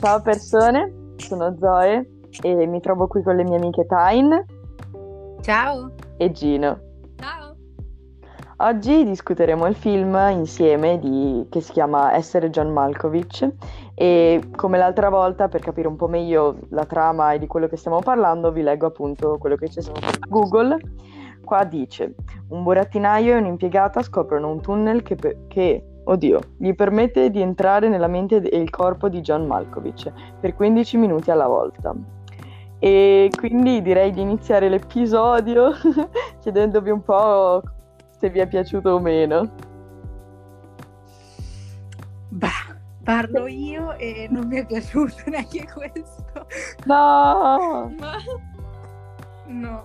Ciao persone, sono Zoe e mi trovo qui con le mie amiche Tain Ciao. e Gino. Ciao. Oggi discuteremo il film insieme di- che si chiama Essere John Malkovich e come l'altra volta per capire un po' meglio la trama e di quello che stiamo parlando vi leggo appunto quello che c'è su Google. Qua dice, un burattinaio e un'impiegata scoprono un tunnel che, pe- che, oddio, gli permette di entrare nella mente e il corpo di John Malkovich per 15 minuti alla volta. E quindi direi di iniziare l'episodio chiedendovi un po' se vi è piaciuto o meno. Bah, parlo io e non mi è piaciuto neanche questo. No! Ma No.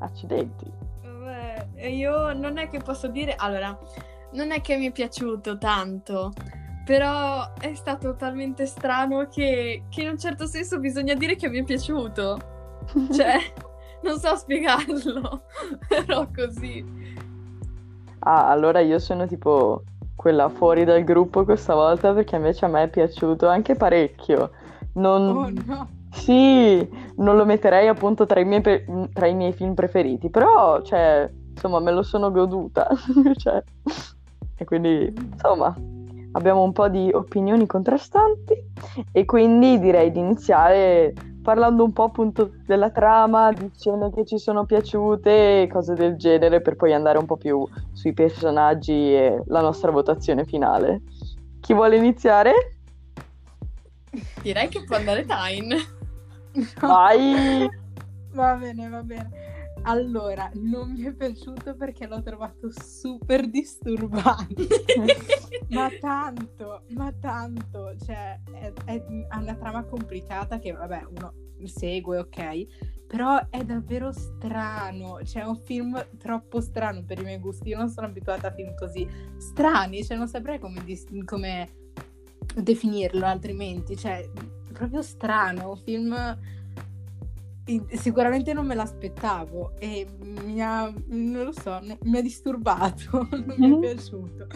Accidenti. vabbè, io non è che posso dire. Allora, non è che mi è piaciuto tanto. Però è stato talmente strano che, che in un certo senso bisogna dire che mi è piaciuto. Cioè, non so spiegarlo. Però così. Ah, allora io sono tipo quella fuori dal gruppo questa volta perché invece a me è piaciuto anche parecchio. Non... Oh no. Sì, non lo metterei appunto tra i miei, pre- tra i miei film preferiti, però, cioè, insomma, me lo sono goduta. cioè, e quindi, insomma, abbiamo un po' di opinioni contrastanti e quindi direi di iniziare parlando un po' appunto della trama, di scene che ci sono piaciute e cose del genere per poi andare un po' più sui personaggi e la nostra votazione finale. Chi vuole iniziare? Direi che può andare Time. No. Vai! Va bene, va bene. Allora, non mi è piaciuto perché l'ho trovato super disturbante. ma tanto, ma tanto. Cioè, è, è- ha una trama complicata che, vabbè, uno segue, ok. Però è davvero strano. Cioè, è un film troppo strano per i miei gusti. Io non sono abituata a film così strani. Cioè, non saprei come, dis- come definirlo altrimenti. Cioè, è proprio strano. Un film sicuramente non me l'aspettavo e mi ha, non lo so, mi ha disturbato, non mi è Mhm. piaciuto.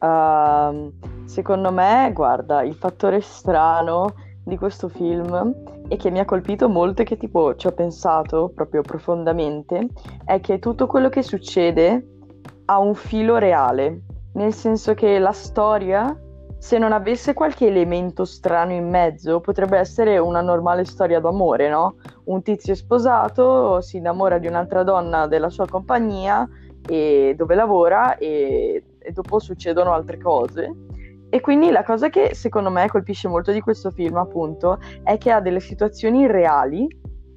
Ehm, secondo me, guarda, il fattore strano di questo film e che mi ha colpito molto e che tipo ci ho pensato proprio profondamente è che tutto quello che succede ha un filo reale, nel senso che la storia, se non avesse qualche elemento strano in mezzo, potrebbe essere una normale storia d'amore, no? Un tizio è sposato, si innamora di un'altra donna della sua compagnia e dove lavora e, e dopo succedono altre cose. E quindi la cosa che secondo me colpisce molto di questo film, appunto, è che ha delle situazioni reali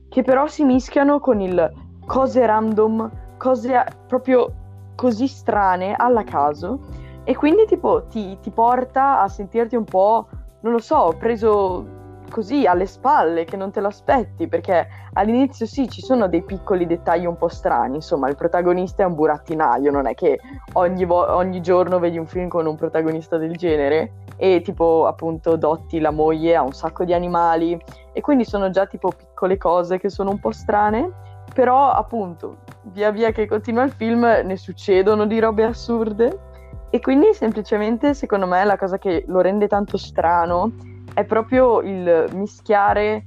che però si mischiano con il cose random, cose proprio così strane alla caso. E quindi tipo ti, ti porta a sentirti un po', non lo so, preso così alle spalle, che non te lo aspetti, perché all'inizio sì, ci sono dei piccoli dettagli un po' strani, insomma, il protagonista è un burattinaio, non è che ogni, vo- ogni giorno vedi un film con un protagonista del genere e tipo appunto Dotti, la moglie, ha un sacco di animali. E quindi sono già tipo piccole cose che sono un po' strane, però appunto via via che continua il film ne succedono di robe assurde e quindi semplicemente secondo me la cosa che lo rende tanto strano è proprio il mischiare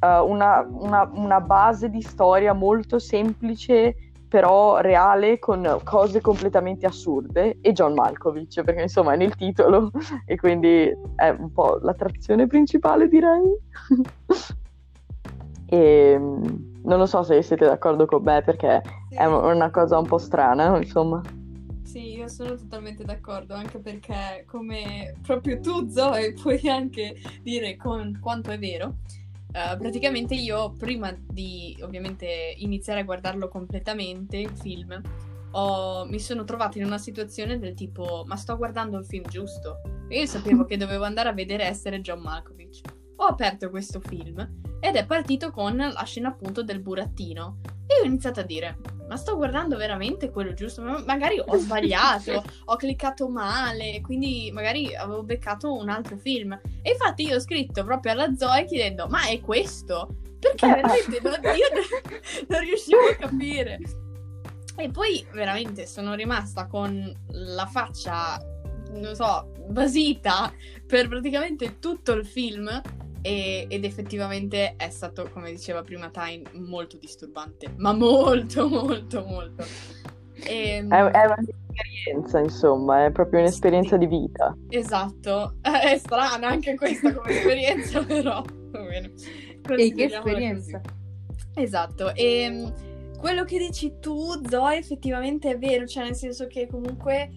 eh, una, una- una base di storia molto semplice però reale con cose completamente assurde e John Malkovich perché insomma è nel titolo e quindi è un po' l'attrazione principale direi e mm, non lo so se siete d'accordo con me perché Sì. è una cosa un po' strana insomma Sì, io sono totalmente d'accordo, anche perché come proprio tu, Zoe, puoi anche dire con quanto è vero. eh, praticamente io, prima di ovviamente iniziare a guardarlo completamente, il film, ho- mi sono trovata in una situazione del tipo, ma sto guardando il film giusto? E io sapevo che dovevo andare a vedere Essere John Malkovich. Ho aperto questo film ed è partito con la scena appunto del burattino. E ho iniziato a dire, ma sto guardando veramente quello giusto? Ma magari ho sbagliato, ho cliccato male, quindi magari avevo beccato un altro film. E infatti io ho scritto proprio alla Zoe chiedendo, ma è questo? Perché veramente non, io non riuscivo a capire. E poi veramente sono rimasta con la faccia non so, basita per praticamente tutto il film e, ed effettivamente è stato, come diceva prima Time, molto disturbante, ma molto, molto, molto. E, ehm, è, è un'esperienza, insomma, è proprio un'esperienza sì, di vita. Esatto, è strana anche questa come esperienza, però va bene. E che esperienza? Esatto, e ehm, quello che dici tu, Zoe, effettivamente è vero, cioè nel senso che comunque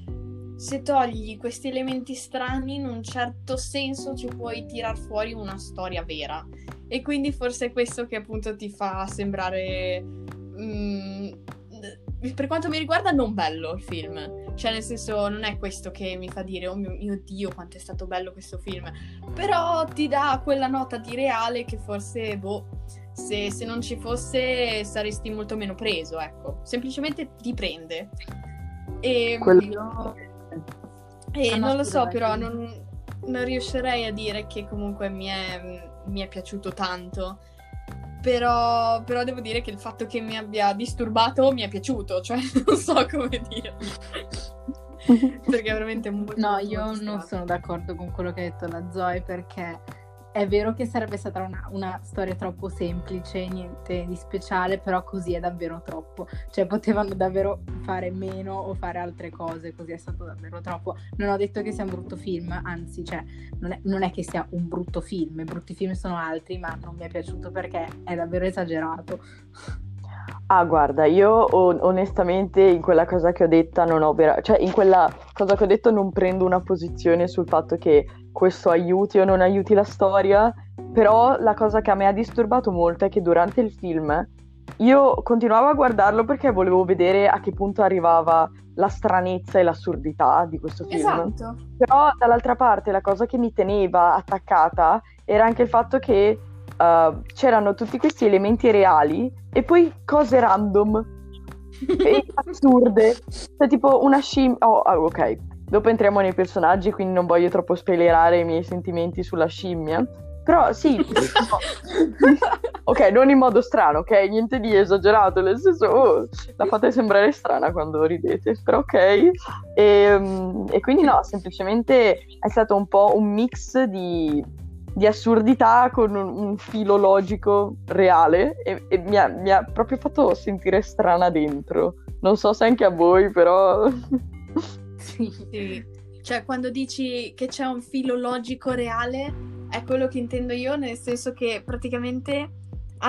se togli questi elementi strani, in un certo senso ci puoi tirar fuori una storia vera. E quindi forse è questo che appunto ti fa sembrare. Mm, per quanto mi riguarda, non bello il film. Cioè, nel senso, non è questo che mi fa dire, oh mio, mio Dio, quanto è stato bello questo film. Però ti dà quella nota di reale che forse, boh, se, se non ci fosse saresti molto meno preso, ecco. Semplicemente ti prende. E Quello... E ah, non lo so, però non, non, riuscirei a dire che comunque mi è, mi è piaciuto tanto. Però, però, devo dire che il fatto che mi abbia disturbato mi è piaciuto, cioè non so come dire. perché è veramente molto... No, io non sono d'accordo con quello che ha detto la Zoe perché è vero che sarebbe stata una, una, storia troppo semplice, niente di speciale, però così è davvero troppo. Cioè potevano davvero fare meno o fare altre cose, così è stato davvero troppo. Non ho detto che sia un brutto film, anzi, cioè, non, è, non è che sia un brutto film, i brutti film sono altri, ma non mi è piaciuto perché è davvero esagerato. Ah, guarda, io onestamente in quella cosa che ho detto non ho vera- cioè in quella cosa che ho detto non prendo una posizione sul fatto che questo aiuti o non aiuti la storia, però la cosa che a me ha disturbato molto è che durante il film io continuavo a guardarlo perché volevo vedere a che punto arrivava la stranezza e l'assurdità di questo film. Esatto. Però dall'altra parte la cosa che mi teneva attaccata era anche il fatto che uh, c'erano tutti questi elementi reali e poi cose random e assurde. Cioè tipo una scimmia... Oh, oh, ok, Dopo entriamo nei personaggi, quindi non voglio troppo spoilerare i miei sentimenti sulla scimmia. Però sì, ok, non in modo strano, ok? Niente di esagerato, nel senso, oh, la fate sembrare strana quando ridete, però ok. E, ehm, e, quindi no, semplicemente è stato un po' un mix di, di assurdità con un, un, filo logico reale e, e mi, ha, mi ha proprio fatto sentire strana dentro. Non so se anche a voi, però... Sì. Cioè, quando dici che c'è un filo logico reale, è quello che intendo io, nel senso che praticamente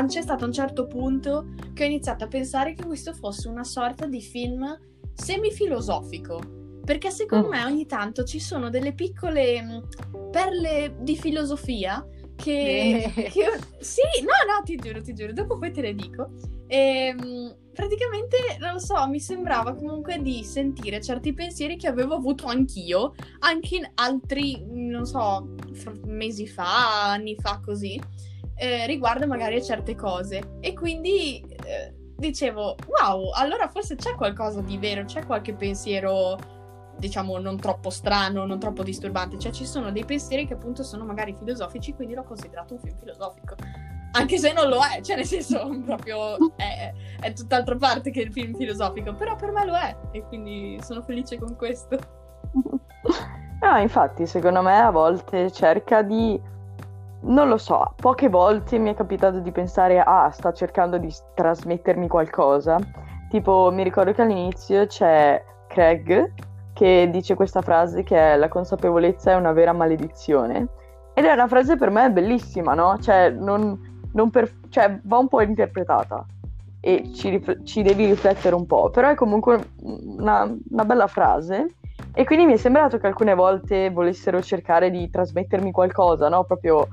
c'è stato un certo punto che ho iniziato a pensare che questo fosse una sorta di film semifilosofico. Perché secondo mm. me ogni tanto ci sono delle piccole mm, perle di filosofia che, che. Sì, no, no, ti giuro, ti giuro, dopo poi te le dico. E, ehm, praticamente, non lo so, mi sembrava comunque di sentire certi pensieri che avevo avuto anch'io, anche in altri, non so, mesi fa, anni fa, così, eh, riguardo magari a certe cose. E quindi eh, dicevo, wow, allora forse c'è qualcosa di vero, c'è qualche pensiero diciamo non troppo strano, non troppo disturbante, cioè ci sono dei pensieri che appunto sono magari filosofici, quindi l'ho considerato un film filosofico anche se non lo è, cioè nel senso proprio è, è tutt'altra parte che il film filosofico, però per me lo è e quindi sono felice con questo. No, infatti, secondo me a volte cerca di non lo so, poche volte mi è capitato di pensare ah, sta cercando di trasmettermi qualcosa. Tipo, mi ricordo che all'inizio c'è Craig che dice questa frase che è la consapevolezza è una vera maledizione. Ed è una frase per me bellissima, no? Cioè, non, per, cioè, va un po' interpretata e ci, rif- ci, devi riflettere un po', però è comunque una, una, bella frase. E quindi mi è sembrato che alcune volte volessero cercare di trasmettermi qualcosa, no? Proprio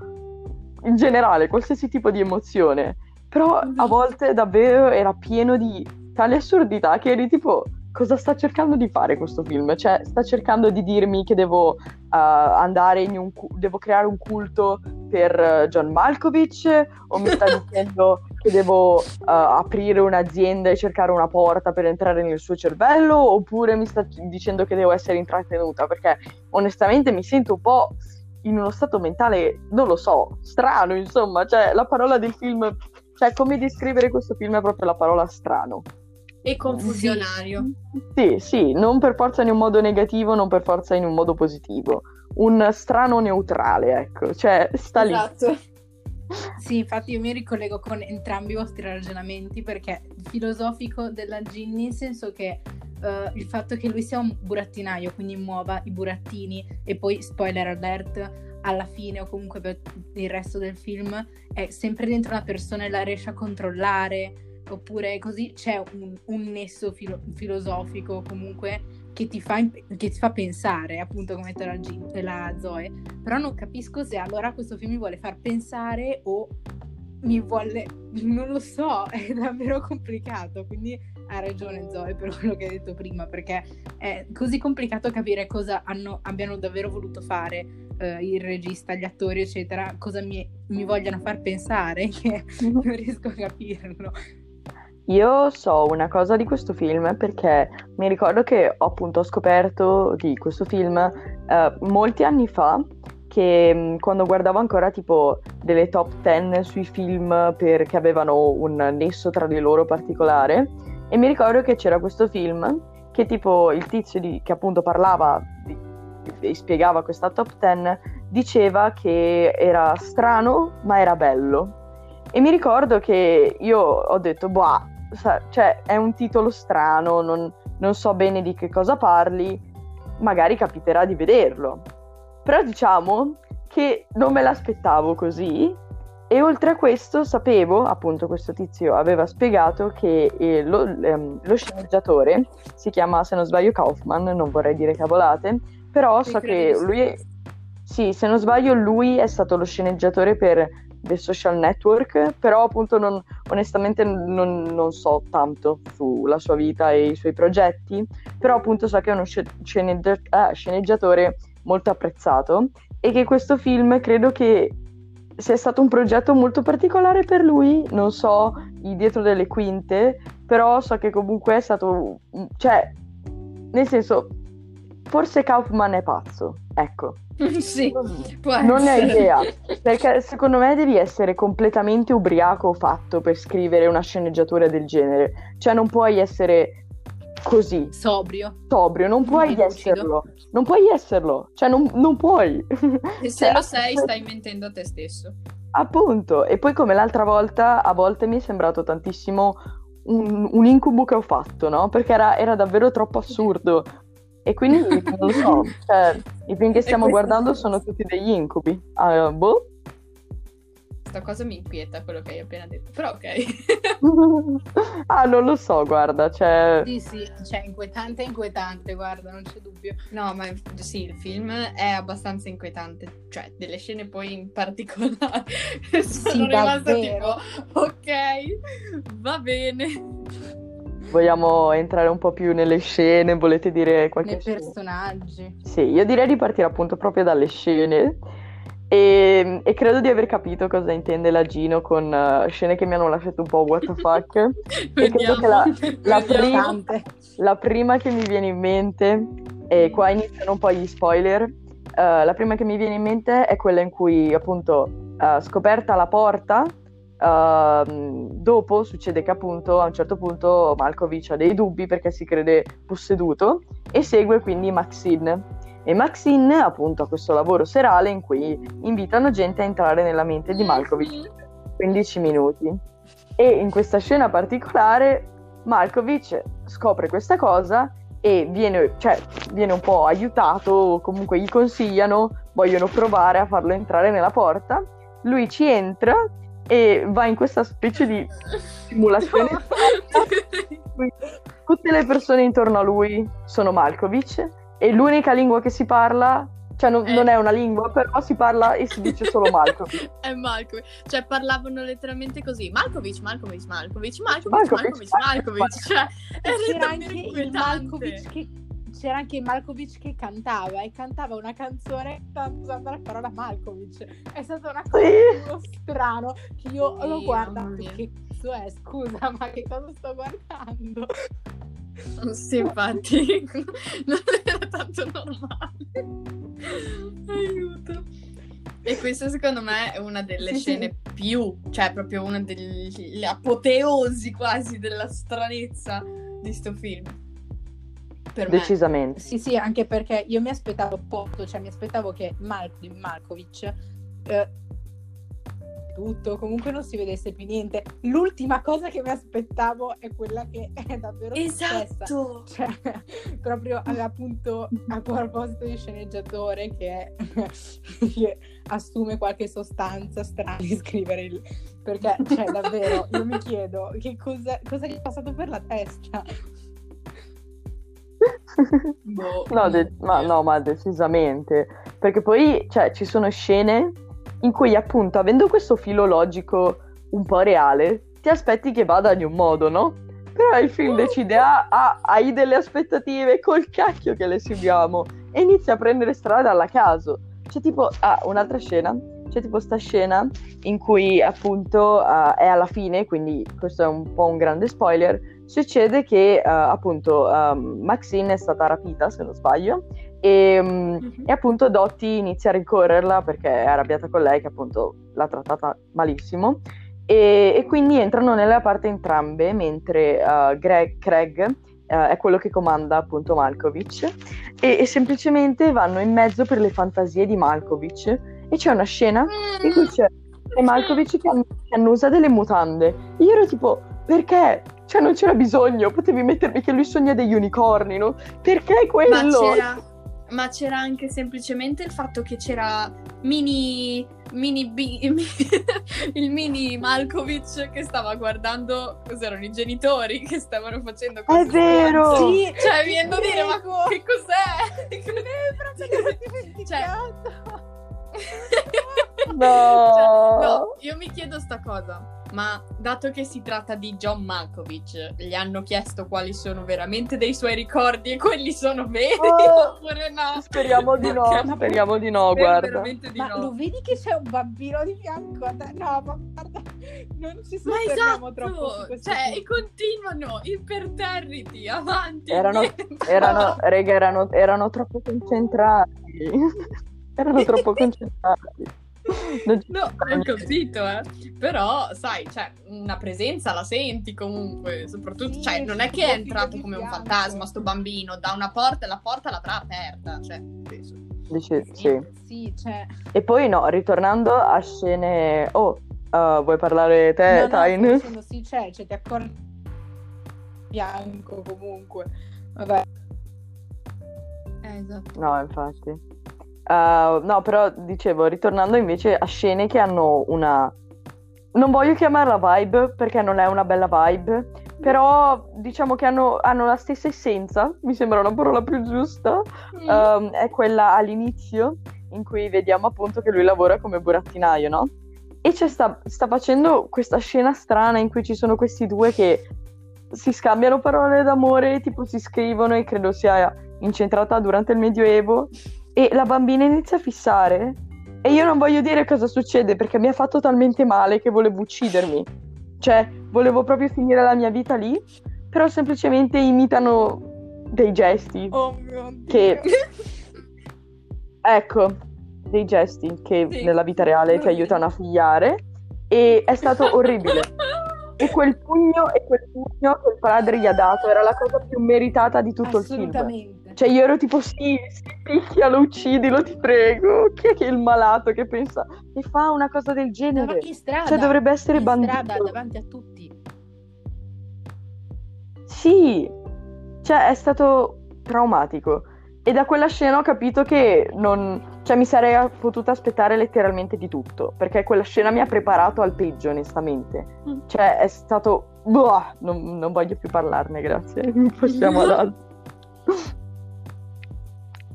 in generale, qualsiasi tipo di emozione, però a volte davvero era pieno di tale assurdità che eri tipo cosa sta cercando di fare questo film? Cioè, sta cercando di dirmi che devo uh, andare in un cu- devo creare un culto per uh, John Malkovich o mi sta dicendo che devo uh, aprire un'azienda e cercare una porta per entrare nel suo cervello oppure mi sta dicendo che devo essere intrattenuta? Perché onestamente mi sento un po' in uno stato mentale, non lo so, strano, insomma, cioè la parola del film, cioè come descrivere questo film è proprio la parola strano E confusionario. Sì, sì, non per forza in un modo negativo, non per forza in un modo positivo. Un strano neutrale, ecco, cioè sta lì. Esatto. Sì, infatti io mi ricollego con entrambi i vostri ragionamenti perché filosofico della Ginny, nel senso che uh, il fatto che lui sia un burattinaio, quindi muova i burattini e poi, spoiler alert, alla fine o comunque per il resto del film è sempre dentro una persona e la riesce a controllare oppure così c'è un, un nesso filo- filosofico comunque che ti, fa, che ti fa pensare, appunto come te la, G- la Zoe, però non capisco se allora questo film mi vuole far pensare o mi vuole, non lo so, è davvero complicato, quindi ha ragione Zoe per quello che hai detto prima, perché è così complicato capire cosa hanno, abbiano davvero voluto fare eh, il regista, gli attori, eccetera, cosa mi, mi vogliano far pensare, che non riesco a capirlo. Io so una cosa di questo film perché mi ricordo che ho appunto scoperto di questo film eh, molti anni fa che mh, mm, quando guardavo ancora tipo delle top 10 sui film perché avevano un nesso tra di loro particolare e mi ricordo che c'era questo film che tipo il tizio di, che appunto parlava e spiegava questa top 10 diceva che era strano ma era bello. E mi ricordo che io ho detto boh cioè è un titolo strano, non, non so bene di che cosa parli, magari capiterà di vederlo. Però diciamo che non me l'aspettavo così e oltre a questo sapevo, appunto questo tizio aveva spiegato che eh, lo, ehm, lo, sceneggiatore si chiama, se non sbaglio, Kaufman, non vorrei dire cavolate, però so che lui, è, sì, se non sbaglio lui è stato lo sceneggiatore per The Social Network, però appunto non, onestamente non, non, so tanto sulla sua vita e i suoi progetti, però appunto so che è uno sceneggi- eh, sceneggiatore molto apprezzato e che questo film credo che sia stato un progetto molto particolare per lui, non so il dietro delle quinte, però so che comunque è stato, cioè, nel senso, forse Kaufman è pazzo, ecco. sì, non ne ho idea, perché secondo me devi essere completamente ubriaco o fatto per scrivere una sceneggiatura del genere, cioè non puoi essere così. Sobrio. Sobrio, non puoi non esserlo. Non puoi esserlo, cioè non, non puoi. E se cioè, lo sei stai mentendo a te stesso. Appunto, e poi come l'altra volta, a volte mi è sembrato tantissimo un, un incubo che ho fatto, no? Perché era, era davvero troppo assurdo. E quindi non lo so, cioè, i film che stiamo guardando sono tutti degli incubi. Uh, boh. Questa cosa mi inquieta quello che hai appena detto, però ok. ah, non lo so, guarda, cioè... Sì, sì, cioè inquietante, inquietante, guarda, non c'è dubbio. No, ma sì, il film è abbastanza inquietante, cioè delle scene poi in particolare sono sì, rimasta tipo, ok, va bene. Vogliamo entrare un po' più nelle scene? Volete dire qualche Nei scena? personaggi. Sì, io direi di partire appunto proprio dalle scene. E, e, credo di aver capito cosa intende la Gino con uh, scene che mi hanno lasciato un po' what the fuck. e credo che la, la, prima, la, prima, che mi viene in mente, e qua iniziano un po' gli spoiler, uh, la prima che mi viene in mente è quella in cui appunto uh, scoperta la porta Uh, dopo succede che appunto a un certo punto Malkovich ha dei dubbi perché si crede posseduto e segue quindi Maxine. E Maxine appunto ha questo lavoro serale in cui invitano gente a entrare nella mente di Malkovich 15 minuti. E in questa scena particolare Malkovich scopre questa cosa e viene, cioè, viene un po' aiutato, o comunque gli consigliano, vogliono provare a farlo entrare nella porta. Lui ci entra e va in questa specie di simulazione. Tutte le persone intorno a lui sono Malkovich e l'unica lingua che si parla, cioè non, è... non è una lingua, però si parla e si dice solo Malkovich. è Malkovich, cioè parlavano letteralmente così, Malkovich, Malkovich, Malkovich, Malkovich, Malkovich, Malkovich, Malkovich. cioè era anche il Malkovich che c'era anche Malkovich che cantava e cantava una canzone usando la parola Malkovich. È stata una cosa sì. strano che io l'ho guardato. Che cazzo è? Scusa, ma che cosa sto guardando? Sì, infatti, non era tanto normale. Aiuto. E questa secondo me è una delle sì, scene sì. più, cioè proprio una delle apoteosi quasi della stranezza di sto film. Per Decisamente. Sì, sì, anche perché io mi aspettavo poco, cioè mi aspettavo che Mal- Malkovich eh, tutto, comunque non si vedesse più niente. L'ultima cosa che mi aspettavo è quella che è davvero me. successa. Esatto. Cioè, proprio appunto a proposito di sceneggiatore che, che assume qualche sostanza strana di scrivere il... perché cioè davvero io mi chiedo che cosa, cosa gli è passato per la testa Boh, No, de- ma, no, ma decisamente. Perché poi, cioè, ci sono scene in cui, appunto, avendo questo filo logico un po' reale, ti aspetti che vada in un modo, no? Però il film decide, ah, ah, hai delle aspettative, col cacchio che le seguiamo, e inizia a prendere strada alla caso. C'è tipo, ah, un'altra scena, c'è tipo sta scena in cui, appunto, ah, è alla fine, quindi questo è un po' un grande spoiler, succede che, ah, appunto, ehm, Maxine è stata rapita, se non sbaglio, e, mm, Mhm. e appunto Dottie inizia a rincorrerla perché è arrabbiata con lei che appunto l'ha trattata malissimo e, e quindi entrano nella parte entrambe mentre eh, Greg- Craig eh, è quello che comanda appunto Malkovich e, e semplicemente vanno in mezzo per le fantasie di Malkovich e c'è una scena in cui c'è Malkovich che annusa delle mutande io ero tipo perché? Cioè non c'era bisogno, potevi mettermi che lui sogna degli unicorni, no? Perché Ma quello? c'era, ma c'era anche semplicemente il fatto che c'era mini, mini bi- il mini Malkovich che stava guardando cos'erano i genitori che stavano facendo È così. vero! Sì, Cioè, mi viene da dire, ma che cos'è? proprio l'ho dimenticato. No. Cioè, no, io mi chiedo sta cosa. Ma dato che si tratta di John Malkovich, gli hanno chiesto quali sono veramente dei suoi ricordi e quelli sono veri Oh, oppure no? Speriamo di no, speriamo di no, guarda. di Ma no. lo vedi che c'è un bambino di fianco a te? No, ma guarda, non ci troppo su esatto! questo Cioè, e continuano imperterriti, avanti. Erano, erano, raga, erano, erano troppo concentrati. erano troppo concentrati. No, ho capito, eh. Però, sai, cioè, una presenza la senti comunque, soprattutto, Sì, cioè, non è che è entrato come un fantasma sto bambino, da una porta e la porta l'avrà aperta, cioè, penso. dici- sì. Sì, cioè... E poi no, ritornando a scene... Oh, uh, vuoi parlare te, no, no, Tain? sto dicendo, sì, c'è, cioè ti accorgi bianco comunque. Vabbè, Eh, esatto. No, infatti. Uh, no, però dicevo, ritornando invece a scene che hanno una... Non voglio chiamarla vibe perché non è una bella vibe, però diciamo che hanno, hanno la stessa essenza, mi sembra una parola più giusta, Mm. um, è quella all'inizio in cui vediamo appunto che lui lavora come burattinaio, no? E c'è sta, sta facendo questa scena strana in cui ci sono questi due che si scambiano parole d'amore, tipo si scrivono e credo sia incentrata durante il Medioevo e la bambina inizia a fissare e io non voglio dire cosa succede perché mi ha fatto talmente male che volevo uccidermi. Cioè, volevo proprio finire la mia vita lì, però semplicemente imitano dei gesti. oh mio Dio. Che- Ecco, dei gesti che Sì. nella vita reale ti aiutano a figliare e è stato orribile. E quel pugno e quel pugno che il padre gli ha dato era la cosa più meritata di tutto il film. Assolutamente. Cioè io ero tipo sì, sì, picchialo, uccidilo, ti prego. Chi è che è il malato che pensa e fa una cosa del Ma genere? in strada. Cioè dovrebbe essere bandito. strada davanti a tutti. Sì, cioè è stato traumatico. E da quella scena ho capito che non... Cioè mi sarei potuta aspettare letteralmente di tutto, perché quella scena mi ha preparato al peggio, onestamente. Mm. Cioè è stato... Boh, non, non voglio più parlarne, grazie. Passiamo ad altro.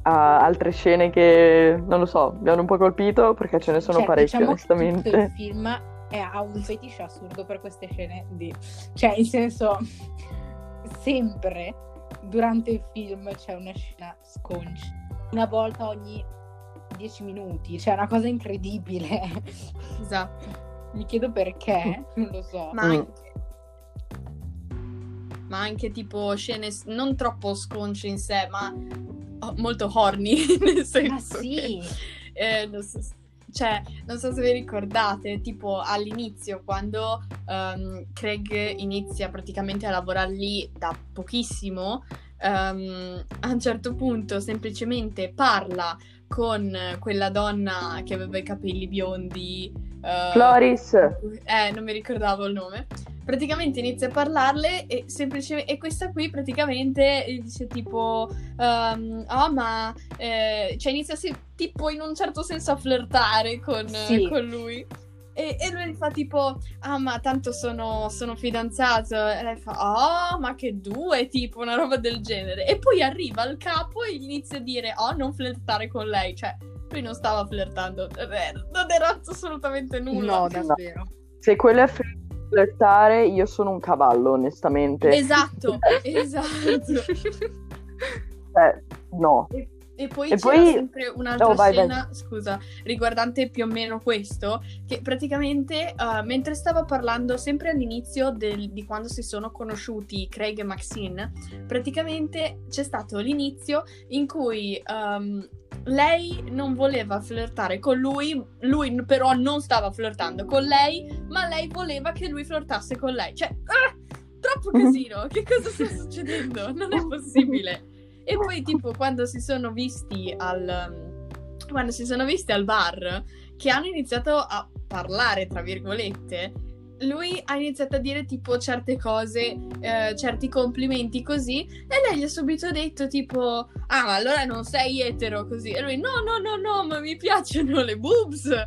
Ah, altre scene che, non lo so, mi hanno un po' colpito, perché ce ne sono Cioè, parecchie, diciamo che Tutto il onestamente. film è, ha un fetish assurdo per queste scene di... Cioè, in senso, sempre durante il film c'è una scena sconci. Una volta ogni dieci minuti. Cioè, è una cosa incredibile. Esatto. Mi chiedo perché, non lo so. Ma Mm. anche... Ma anche tipo scene non troppo sconce in sé, ma molto horny, nel senso Ma sì. che, eh, non so, cioè, non so se vi ricordate, tipo all'inizio, quando um, Craig inizia praticamente a lavorare lì da pochissimo, um, a un certo punto semplicemente parla con quella donna che aveva i capelli biondi. Uh, Floris. Eh, non mi ricordavo il nome. Praticamente inizia a parlarle e, semplicemente, e questa qui praticamente dice tipo, um, oh ma, eh, cioè inizia se, tipo in un certo senso a flirtare con, sì. con lui. E, e, lui fa tipo, ah ma tanto sono, sono, fidanzato. E lei fa, oh ma che due, tipo una roba del genere. E poi arriva il capo e inizia a dire, oh non flirtare con lei. Cioè, lui non stava flirtando, non era assolutamente nulla. No, davvero. Se quello è flirtare, io sono un cavallo, onestamente. Esatto, esatto. Eh, no. E e poi e c'era poi... sempre un'altra oh, vai, scena, vai. scusa, riguardante più o meno questo, che praticamente uh, mentre stava parlando sempre all'inizio del, di quando si sono conosciuti Craig e Maxine, praticamente c'è stato l'inizio in cui um, lei non voleva flirtare con lui, lui però non stava flirtando con lei, ma lei voleva che lui flirtasse con lei. Cioè, ah, troppo casino, che cosa sta succedendo? Non è possibile. E poi, tipo, quando si sono visti al. Quando si sono visti al bar, che hanno iniziato a parlare, tra virgolette, lui ha iniziato a dire tipo certe cose, eh, certi complimenti così, e lei gli ha subito detto tipo, ah ma allora non sei etero così, e lui no no no no ma mi piacciono le boobs, eh,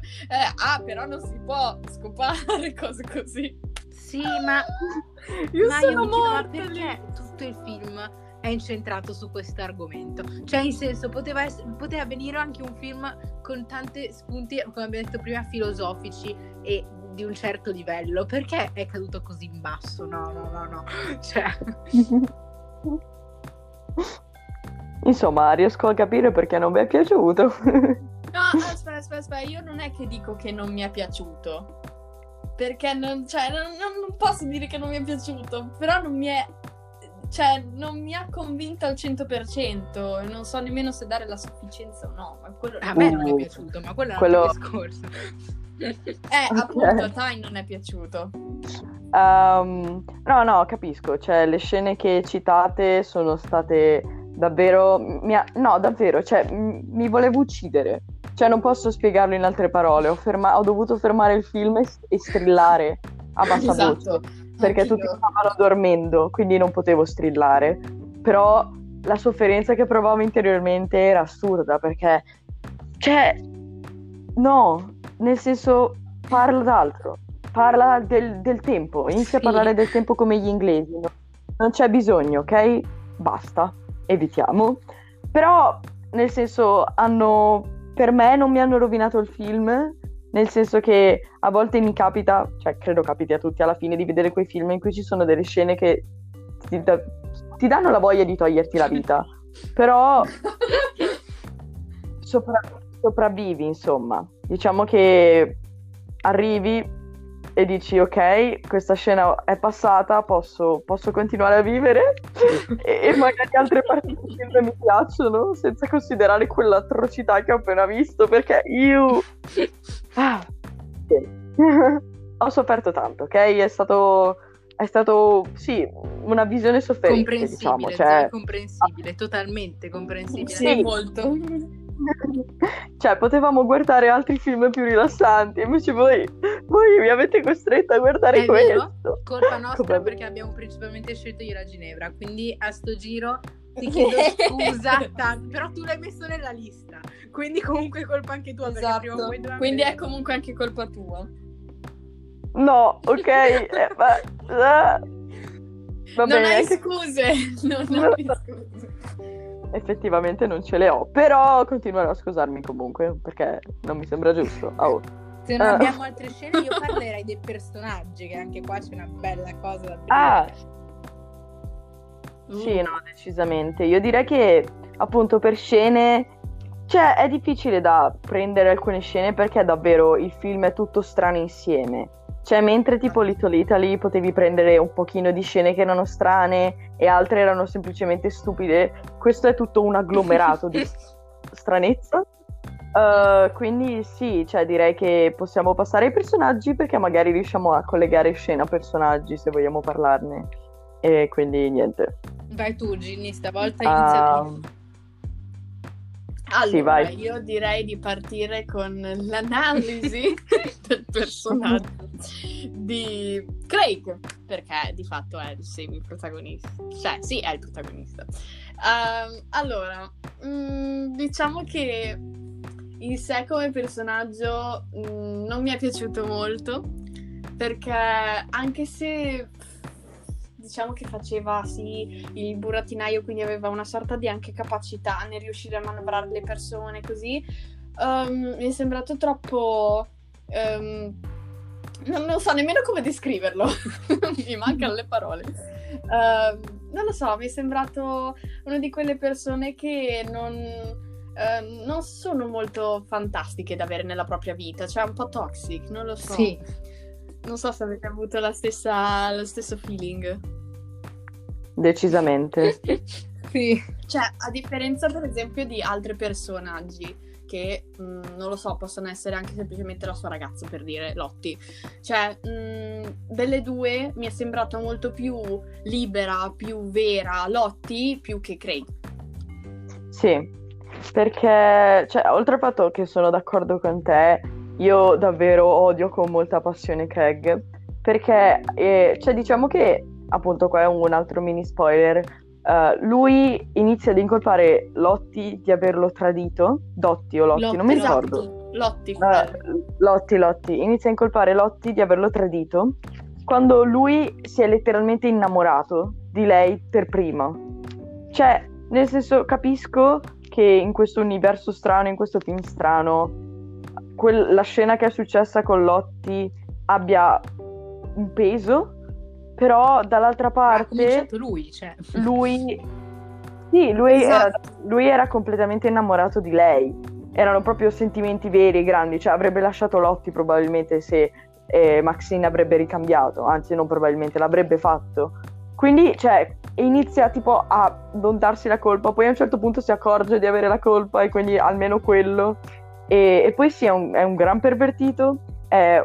ah però non si può scopare, cose così. Sì ma io ma sono io morta perché tutto il film è incentrato su questo argomento. Cioè, in senso, poteva, essere, poteva venire anche un film con tanti spunti, come abbiamo detto prima, filosofici e di un certo livello. Perché è caduto così in basso? No, no, no, no. Cioè... Insomma, riesco a capire perché non mi è piaciuto. no, aspetta, aspetta, aspetta, io non è che dico che non mi è piaciuto. Perché non, cioè, non, non posso dire che non mi è piaciuto, però non mi è cioè, non mi ha convinto al 100%, non so nemmeno se dare la sufficienza o no. Ma quello a me non è piaciuto, ma quello è quello... un altro discorso. eh, appunto, a Tai non è piaciuto. Um, no, no, capisco. Cioè, le scene che citate sono state davvero... Ha... No, davvero, cioè, m- mi volevo uccidere. Cioè, non posso spiegarlo in altre parole. Ho, ferma... ho dovuto fermare il film e, e strillare a bassa esatto. voce perché Anch'io. tutti stavano dormendo, quindi non potevo strillare. Però la sofferenza che provavo interiormente era assurda perché, cioè, no, nel senso, parla d'altro, parla del, del tempo, inizia sì. a parlare del tempo come gli inglesi. No? Non c'è bisogno, ok? Basta, evitiamo. Però, nel senso, hanno, per me non mi hanno rovinato il film, nel senso che a volte mi capita, cioè credo capiti a tutti alla fine, di vedere quei film in cui ci sono delle scene che ti, da- ti danno la voglia di toglierti la vita, però sopra- sopravvivi, insomma. Diciamo che arrivi e dici ok, questa scena è passata, posso, posso continuare a vivere e, e, magari altre parti del film mi piacciono senza considerare quell'atrocità che ho appena visto perché io... Ah, ho sofferto tanto, ok? È stato, è stato, sì, una visione sofferente, comprensibile, diciamo. Cioè... comprensibile, totalmente comprensibile. Sì, molto. cioè, potevamo guardare altri film più rilassanti, invece voi, voi mi avete costretto a guardare È questo. Vero? Colpa nostra Come... perché abbiamo principalmente scelto io la Ginevra, quindi a sto giro ti chiedo scusa, tanto, però tu l'hai messo nella lista, quindi comunque è colpa anche tua. Esatto. Quindi è comunque anche colpa tua. No, ok, eh, ma... Uh, non bene, hai anche... scuse, non, hai scuse effettivamente non ce le ho, però continuerò a scusarmi comunque perché non mi sembra giusto. Oh. Se non uh. abbiamo altre scene io parlerei dei personaggi, che anche qua c'è una bella cosa da vedere. Ah. Uh. Sì, no, decisamente. Io direi che appunto per scene cioè è difficile da prendere alcune scene perché davvero il film è tutto strano insieme. Cioè, mentre tipo Little Italy potevi prendere un pochino di scene che erano strane e altre erano semplicemente stupide, questo è tutto un agglomerato di stranezza. Uh, quindi sì, cioè direi che possiamo passare ai personaggi perché magari riusciamo a collegare scena personaggi se vogliamo parlarne. E quindi niente. Vai tu, Ginny, stavolta inizia uh, allora, sì, io direi di partire con l'analisi del personaggio di Craig, perché di fatto è il semi-protagonista. Cioè, sì, è il protagonista. Uh, allora, mh, mm, diciamo che in sé come personaggio mh, mm, non mi è piaciuto molto perché anche se diciamo che faceva sì il burattinaio quindi aveva una sorta di anche capacità nel riuscire a manovrare le persone così um, mi è sembrato troppo um, non, non, so nemmeno come descriverlo mi mancano le parole uh, non lo so mi è sembrato una di quelle persone che non Uh, non sono molto fantastiche da avere nella propria vita, cioè un po' toxic, non lo so. Sì. Non so se avete avuto la stessa, lo stesso feeling. Decisamente. sì. Cioè, a differenza per esempio di altri personaggi che, mh, mm, non lo so, possono essere anche semplicemente la sua ragazza, per dire, Lotti. Cioè, mh, mm, delle due mi è sembrata molto più libera, più vera Lotti, più che Craig. Sì, perché, cioè, oltre al fatto che sono d'accordo con te, io davvero odio con molta passione Craig, perché, eh, cioè, diciamo che, appunto, qua è un altro mini spoiler, Uh, lui inizia ad incolpare Lotti di averlo tradito. Dotti o Lotti, Lotti non mi ricordo. Esatto. Lotti. Uh, Lotti, Lotti. Inizia a incolpare Lotti di averlo tradito quando lui si è letteralmente innamorato di lei per prima. Cioè, nel senso, capisco che in questo universo strano, in questo film strano, quel, la scena che è successa con Lotti abbia un peso, però dall'altra parte... Ha lui, cioè. Lui... Sì, lui, esatto. era, lui era completamente innamorato di lei. Erano proprio sentimenti veri e grandi, cioè avrebbe lasciato Lotti probabilmente se eh, Maxine avrebbe ricambiato, anzi non probabilmente, l'avrebbe fatto. Quindi, cioè, inizia tipo a non darsi la colpa, poi a un certo punto si accorge di avere la colpa e quindi almeno quello. E, e poi sì, è un, è un, gran pervertito,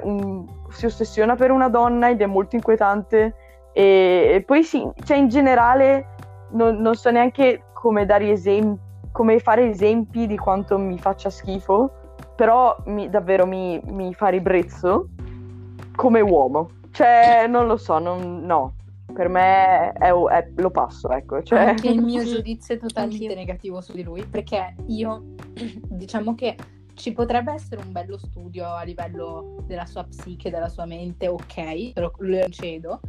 un, si ossessiona per una donna ed è molto inquietante. E, e poi sì, cioè in generale non, non so neanche come dare esempi, come fare esempi di quanto mi faccia schifo, però mi, davvero mi, mi fa ribrezzo come uomo. Cioè, non lo so, non, no, per me è, è, lo passo, ecco. Cioè... Anche il mio giudizio è totalmente Anch'io. negativo su di lui, perché io, diciamo che ci potrebbe essere un bello studio a livello della sua psiche, della sua mente, ok, lo, lo cedo.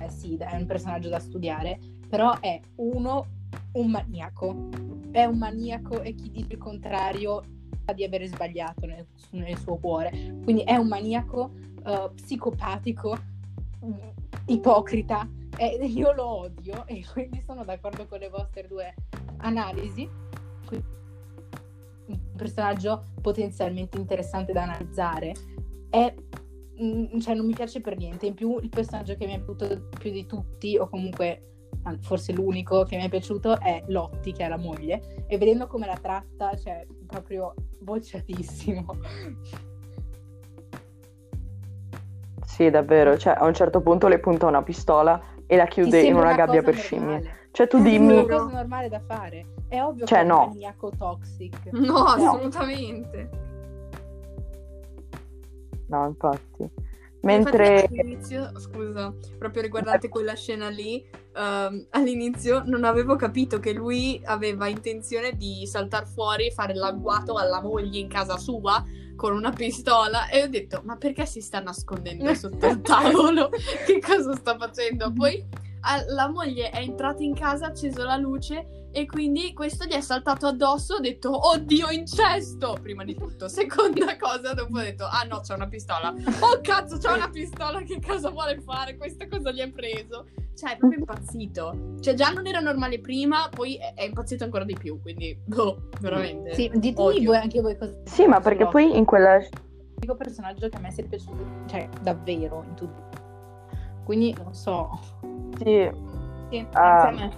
Eh sì, è un personaggio da studiare, però è uno, un maniaco. È un maniaco e chi dice il contrario sa di avere sbagliato nel, nel suo cuore. Quindi è un maniaco uh, psicopatico ipocrita e io lo odio e quindi sono d'accordo con le vostre due analisi. Un personaggio potenzialmente interessante da analizzare è mm, cioè non mi piace per niente. In più, il personaggio che mi è piaciuto più di tutti, o comunque forse l'unico che mi è piaciuto, è Lotti, che è la moglie. E vedendo come la tratta, cioè, proprio bocciatissimo. Sì, davvero, cioè a un certo punto le punta una pistola e la chiude in una, una gabbia per normale. scimmie. Cioè tu dimmi... È una cosa normale da fare. È ovvio cioè, che no. è un maniaco toxic. No, assolutamente. No, infatti. Mentre... Infatti, all'inizio, scusa, proprio riguardante quella scena lì, um, all'inizio non avevo capito che lui aveva intenzione di saltare fuori e fare l'agguato alla moglie in casa sua con una pistola e ho detto ma perché si sta nascondendo sotto il tavolo? che cosa sta facendo? Poi la moglie è entrata in casa, ha acceso la luce e quindi questo gli è saltato addosso, ho detto oddio incesto, prima di tutto. Seconda cosa, dopo ho detto ah no c'è una pistola. Oh cazzo c'è una pistola, che cosa vuole fare? Questa cosa gli ha preso? Cioè è proprio impazzito. Cioè già non era normale prima, poi è, è impazzito ancora di più, quindi boh, veramente. Sì, ditemi voi anche voi cosa... Sì, ma perché poi in quella... L'unico personaggio che a me si è piaciuto, cioè davvero, in tutto. Quindi non so sì. Sì, uh,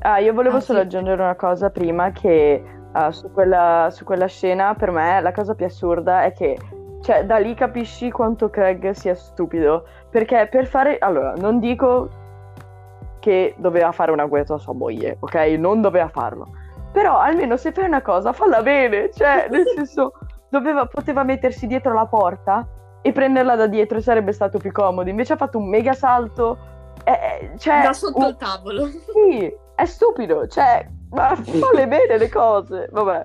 ah, io volevo ah, solo sì. aggiungere una cosa prima che uh, su, quella, su quella scena, per me la cosa più assurda è che cioè, da lì capisci quanto Craig sia stupido. Perché per fare. Allora, non dico che doveva fare una guerra a sua moglie, ok? Non doveva farlo. Però almeno se fai una cosa, falla bene. Cioè, nel senso, doveva, poteva mettersi dietro la porta e prenderla da dietro sarebbe stato più comodo. Invece ha fatto un mega salto. Eh, cioè, da sotto il tavolo. Sì, è stupido. Cioè, ma falle bene le cose. Vabbè,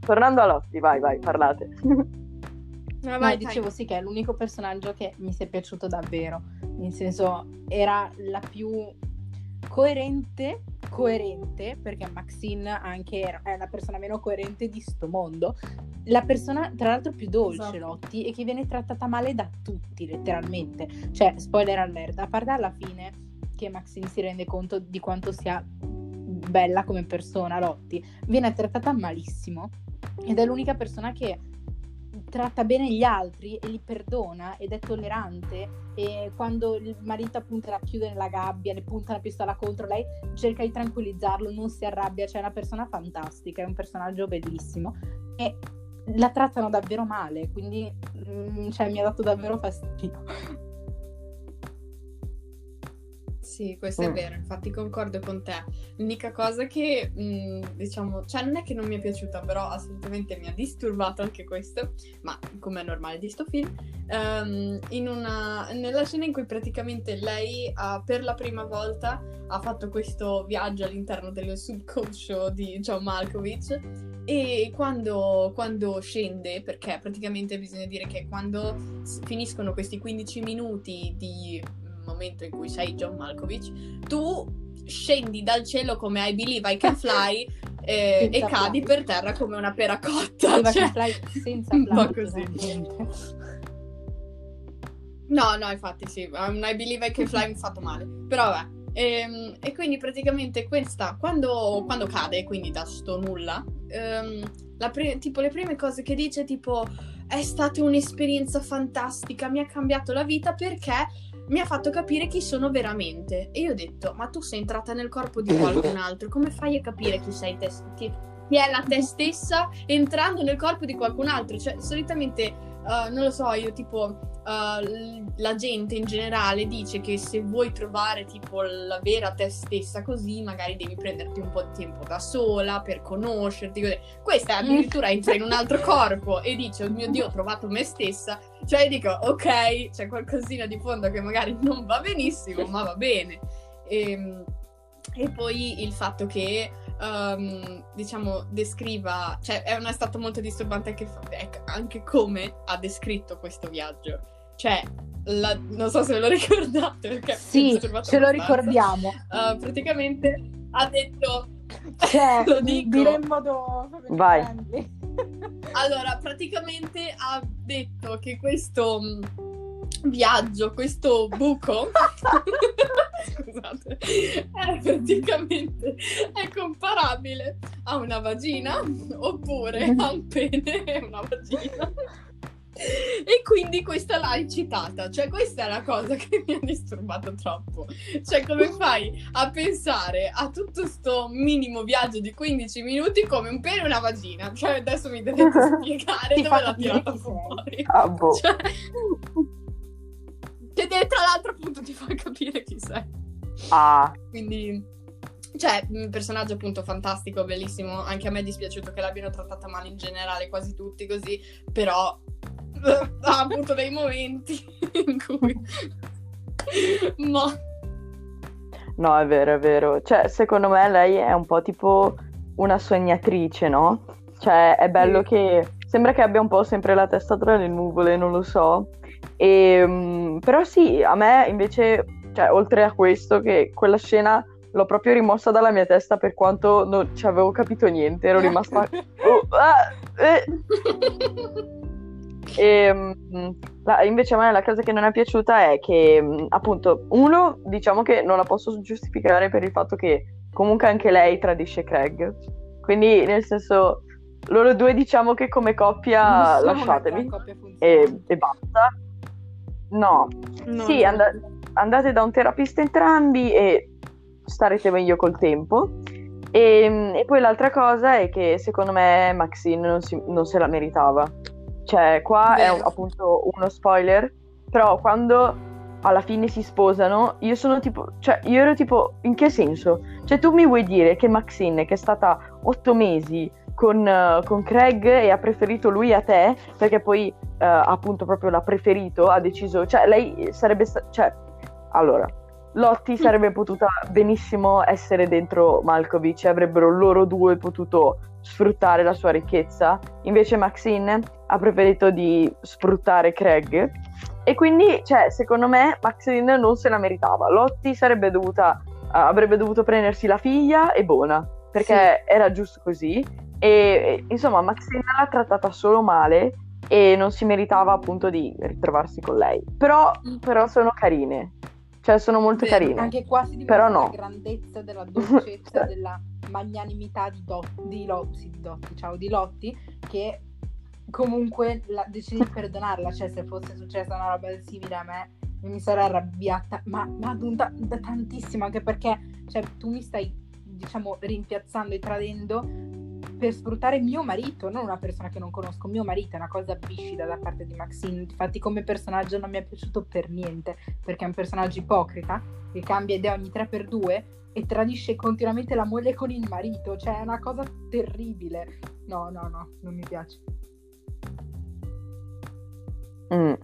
tornando a Lotti, vai, vai, parlate. No, vai, dicevo sì che è l'unico personaggio che mi si è piaciuto davvero. Nel senso, era la più coerente, coerente, perché Maxine anche è la persona meno coerente di sto mondo. La persona, tra l'altro, più dolce, esatto. Lotti, e che viene trattata male da tutti, letteralmente. Cioè, spoiler alert, a parte alla fine che Maxine si rende conto di quanto sia bella come persona, Lotti, viene trattata malissimo. Ed è l'unica persona che tratta bene gli altri e li perdona ed è tollerante e quando il marito appunto la chiude nella gabbia, le punta la pistola contro lei, cerca di tranquillizzarlo, non si arrabbia, cioè è una persona fantastica, è un personaggio bellissimo e la trattano davvero male, quindi mm, cioè, mi ha dato davvero fastidio. Sì, questo mm. è vero, infatti concordo con te. L'unica cosa che, mh, mm, diciamo, cioè non è che non mi è piaciuta, però assolutamente mi ha disturbato anche questo, ma come è normale di sto film, um, in una, nella scena in cui praticamente lei ha, per la prima volta ha fatto questo viaggio all'interno del subconscio di John Malkovich e quando, quando, scende, perché praticamente bisogna dire che quando finiscono questi 15 minuti di momento in cui sei John Malkovich, tu scendi dal cielo come I Believe I Can Fly eh, e cadi per terra come una pera cotta. Cioè, senza un po' così. No, no, infatti sì, um, I Believe I Can Fly mi ha fatto male, però vabbè. E, ehm, e, quindi praticamente questa, quando, quando, cade, quindi da sto nulla, um, pre- tipo le prime cose che dice tipo è stata un'esperienza fantastica, mi ha cambiato la vita perché mi ha fatto capire chi sono veramente. E io ho detto, ma tu sei entrata nel corpo di qualcun altro, come fai a capire chi sei te, chi, chi è la te stessa entrando nel corpo di qualcun altro? Cioè, solitamente Uh, non lo so, io tipo uh, la gente in generale dice che se vuoi trovare tipo la vera te stessa così, magari devi prenderti un po' di tempo da sola per conoscerti. Così. Questa addirittura entra in un altro corpo e dice, oh mio Dio, ho trovato me stessa. Cioè dico, ok, c'è qualcosina di fondo che magari non va benissimo, ma va bene. E, ehm, e poi il fatto che um, diciamo, descriva, cioè è, una, è stato molto disturbante anche, anche come ha descritto questo viaggio. Cioè, la, non so se ve lo ricordate perché sì, ce lo ricordiamo. Uh, praticamente ha detto cioè, lo dico. dire in modo vai allora praticamente ha detto che questo viaggio, questo buco, scusate, è praticamente è comparabile a una vagina oppure a un pene e una vagina. E quindi questa l'hai citata, cioè questa è la cosa che mi ha disturbato troppo. Cioè come fai a pensare a tutto questo minimo viaggio di 15 minuti come un pene e una vagina? Cioè adesso mi dovete spiegare dove l'ha tirato fuori. Ah, boh. Cioè... Che tra l'altro appunto ti fa capire chi sei. Ah. Quindi, cioè, un personaggio appunto fantastico, bellissimo. Anche a me è dispiaciuto che l'abbiano trattata male in generale, quasi tutti così, però ha avuto dei momenti in cui... Ma... No, è vero, è vero. Cioè, secondo me lei è un po' tipo una sognatrice, no? Cioè, è bello sì. che... Sembra che abbia un po' sempre la testa tra le nuvole, non lo so. E, um, però sì, a me invece, cioè, oltre a questo, che quella scena l'ho proprio rimossa dalla mia testa per quanto non ci avevo capito niente, ero rimasta... oh, ah, eh. E, um, la, invece a me la cosa che non è piaciuta è che, appunto, uno, diciamo che non la posso giustificare per il fatto che comunque anche lei tradisce Craig. Quindi, nel senso, loro due diciamo che come coppia lasciatemi coppia e, e basta. No, no sì, no. And- andate da un terapista entrambi e starete meglio col tempo. E, e poi l'altra cosa è che secondo me Maxine non, si, non se la meritava. Cioè, qua Vero. è appunto uno spoiler, però quando alla fine si sposano, io sono tipo, cioè io ero tipo, in che senso? Cioè tu mi vuoi dire che Maxine, che è stata otto mesi con, uh, con Craig e ha preferito lui a te, perché poi uh, appunto proprio l'ha preferito, ha deciso, cioè lei sarebbe, sta- cioè, allora, Lotti sarebbe potuta benissimo essere dentro Malkovich, avrebbero loro due potuto sfruttare la sua ricchezza, invece Maxine ha preferito di sfruttare Craig e quindi, cioè, secondo me, Maxine non se la meritava. Lotti sarebbe dovuta, uh, avrebbe dovuto prendersi la figlia e buona, perché sì. era giusto così. E, insomma, Maxine l'ha trattata solo male e non si meritava appunto di ritrovarsi con lei. Però, mm. però sono carine. Cioè, sono molto Beh, carine. Anche qua si dimostra no. la grandezza della dolcezza, della magnanimità di, Do- di, Lo- sì, di Dotti, ciao, di Lotti, che comunque la, decidi di perdonarla, cioè se fosse successa una roba simile a me mi sarei arrabbiata, ma, ma da, da tantissimo, anche perché cioè, tu mi stai, diciamo, rimpiazzando e tradendo per sfruttare mio marito, non una persona che non conosco, mio marito è una cosa viscida da parte di Maxine, infatti come personaggio non mi è piaciuto per niente, perché è un personaggio ipocrita, che cambia idea ogni 3x2 e tradisce continuamente la moglie con il marito, cioè è una cosa terribile. No, no, no, non mi piace. Mm.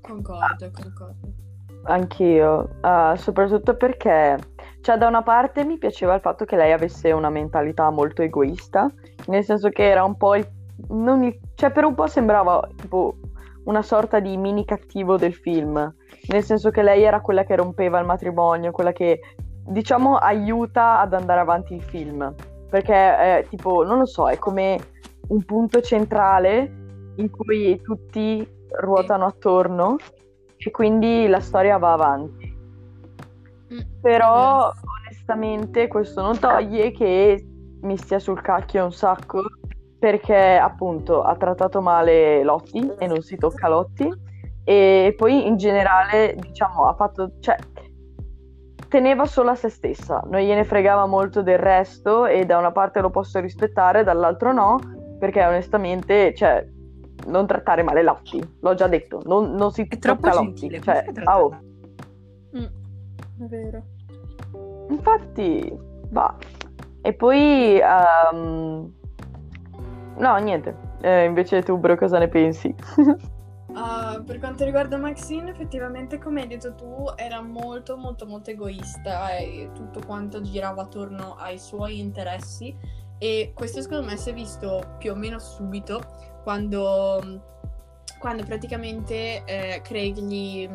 Concordo, concordo. Anch'io, uh, soprattutto perché, cioè, da una parte mi piaceva il fatto che lei avesse una mentalità molto egoista, nel senso che era un po' il, mi, cioè, per un po' sembrava tipo una sorta di mini cattivo del film, nel senso che lei era quella che rompeva il matrimonio, quella che, diciamo, aiuta ad andare avanti il film, perché è tipo, non lo so, è come un punto centrale in cui tutti ruotano attorno e quindi la storia va avanti. Mm, Però onestamente questo non toglie che mi stia sul cacchio un sacco perché appunto ha trattato male Lotti e non si tocca Lotti. E poi in generale diciamo ha fatto cioè teneva solo a se stessa. Non gliene fregava molto del resto e da una parte lo posso rispettare dall'altro no perché onestamente cioè non trattare male Lotti, l'ho già detto, non, non si è troppo gentile, cioè, oh. mm, è vero. Infatti, va. E poi, um... no, niente. Eh, invece tu, bro, cosa ne pensi? Uh, per quanto riguarda Maxine, effettivamente, come hai detto tu, era molto, molto, molto egoista e tutto quanto girava attorno ai suoi interessi. E questo, secondo me, si è visto più o meno subito quando, quando praticamente eh, Craig gli,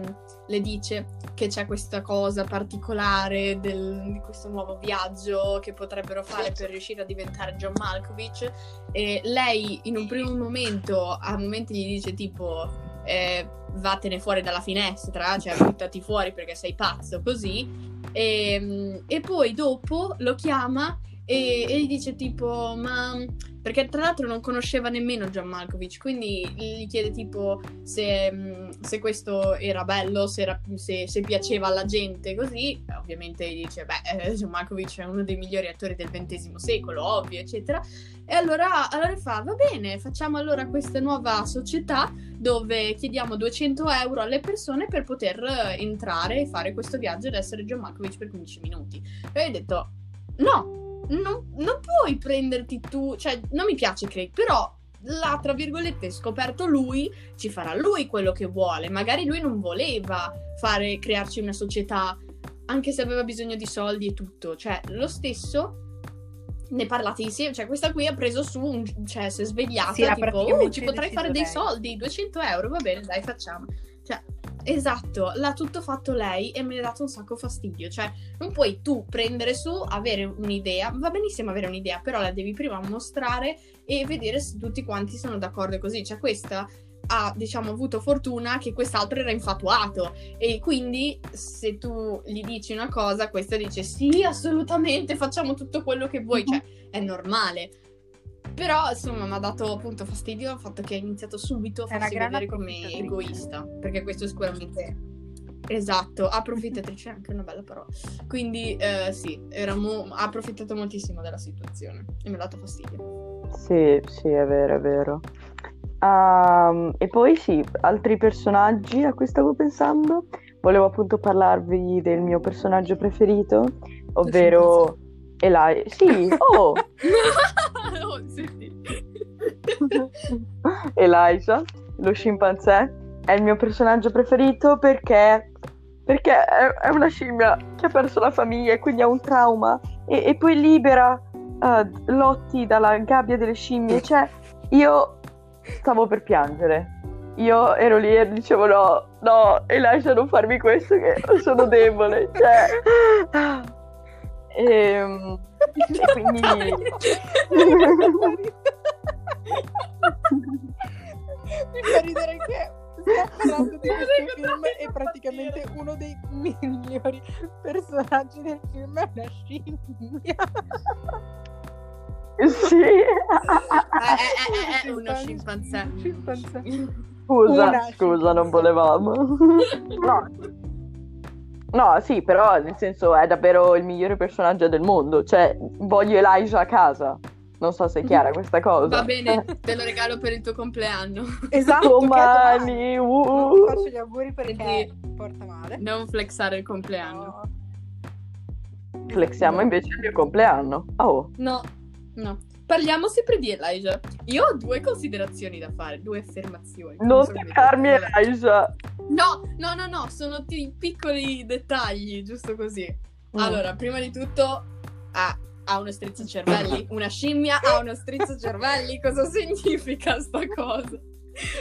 le dice che c'è questa cosa particolare del, di questo nuovo viaggio che potrebbero fare per riuscire a diventare John Malkovich. E lei in un primo momento a momenti gli dice tipo eh, vattene fuori dalla finestra cioè buttati fuori perché sei pazzo così. E, e poi dopo lo chiama e, e gli dice tipo ma perché tra l'altro non conosceva nemmeno John Malkovich, quindi gli chiede tipo se, se questo era bello, se, era, se, se, piaceva alla gente, così. Ovviamente gli dice, beh, eh, John Malkovich è uno dei migliori attori del XX secolo, ovvio, eccetera. E allora, allora fa, va bene, facciamo allora questa nuova società dove chiediamo 200 euro alle persone per poter entrare e fare questo viaggio ed essere John Malkovich per 15 minuti. E ho detto, no, non, non puoi prenderti tu, cioè non mi piace Craig, però l'ha tra virgolette scoperto lui, ci farà lui quello che vuole. Magari lui non voleva fare, crearci una società, anche se aveva bisogno di soldi e tutto. Cioè, lo stesso ne parlate insieme, cioè questa qui ha preso su, un, cioè si è svegliata, sì, tipo, oh, ci potrei fare dei soldi, 200 euro, va bene, dai, facciamo. Cioè, Esatto, l'ha tutto fatto lei e me ne ha dato un sacco fastidio. Cioè, non puoi tu prendere su, avere un'idea, va benissimo avere un'idea, però la devi prima mostrare e vedere se tutti quanti sono d'accordo così. Cioè, questa ha, diciamo, avuto fortuna che quest'altro era infatuato e quindi se tu gli dici una cosa, questa dice sì, assolutamente, facciamo tutto quello che vuoi. Cioè, è normale. Però insomma mi ha dato appunto fastidio il fatto che ha iniziato subito a farsi vedere come egoista, perché questo sicuramente Esatto, approfittatrice è anche una bella parola. Quindi eh, sì, mo- ha approfittato moltissimo della situazione e mi ha dato fastidio. Sì, sì, è vero, è vero. Um, e poi sì, altri personaggi a cui stavo pensando. Volevo appunto parlarvi del mio personaggio preferito, ovvero Eli. Sì, oh! oh. Elijah, lo scimpanzé, è il mio personaggio preferito perché, perché è, è, una scimmia che ha perso la famiglia e quindi ha un trauma e, e poi libera uh, Lotti dalla gabbia delle scimmie. Cioè, io stavo per piangere. Io ero lì e dicevo no, no, Elijah non farmi questo che sono debole. Cioè... E, ehm, e quindi... Mi fa ridere che stiamo parlando di questo film e praticamente uno dei migliori personaggi del film è la scimmia. Sì. È, è, è, uno scimpanzé. Scusa, una scusa, non volevamo. No. No, sì, però nel senso è davvero il migliore personaggio del mondo. Cioè, voglio Elijah a casa. Non so se è chiara questa cosa. Va bene, te lo regalo per il tuo compleanno. Esatto, domani. Uh. Non ti faccio gli auguri perché Quindi, porta male. Non flexare il compleanno. No. Flexiamo invece il mio compleanno. Oh. No, no. Parliamo sempre di Elijah. Io ho due considerazioni da fare, due affermazioni. Non spiegarmi Elijah. No, no, no, no, sono t- piccoli dettagli, giusto così. Mm. Allora, prima di tutto, ha, ha uno strizzacervelli. Una scimmia ha uno strizzacervelli. Cosa significa sta cosa?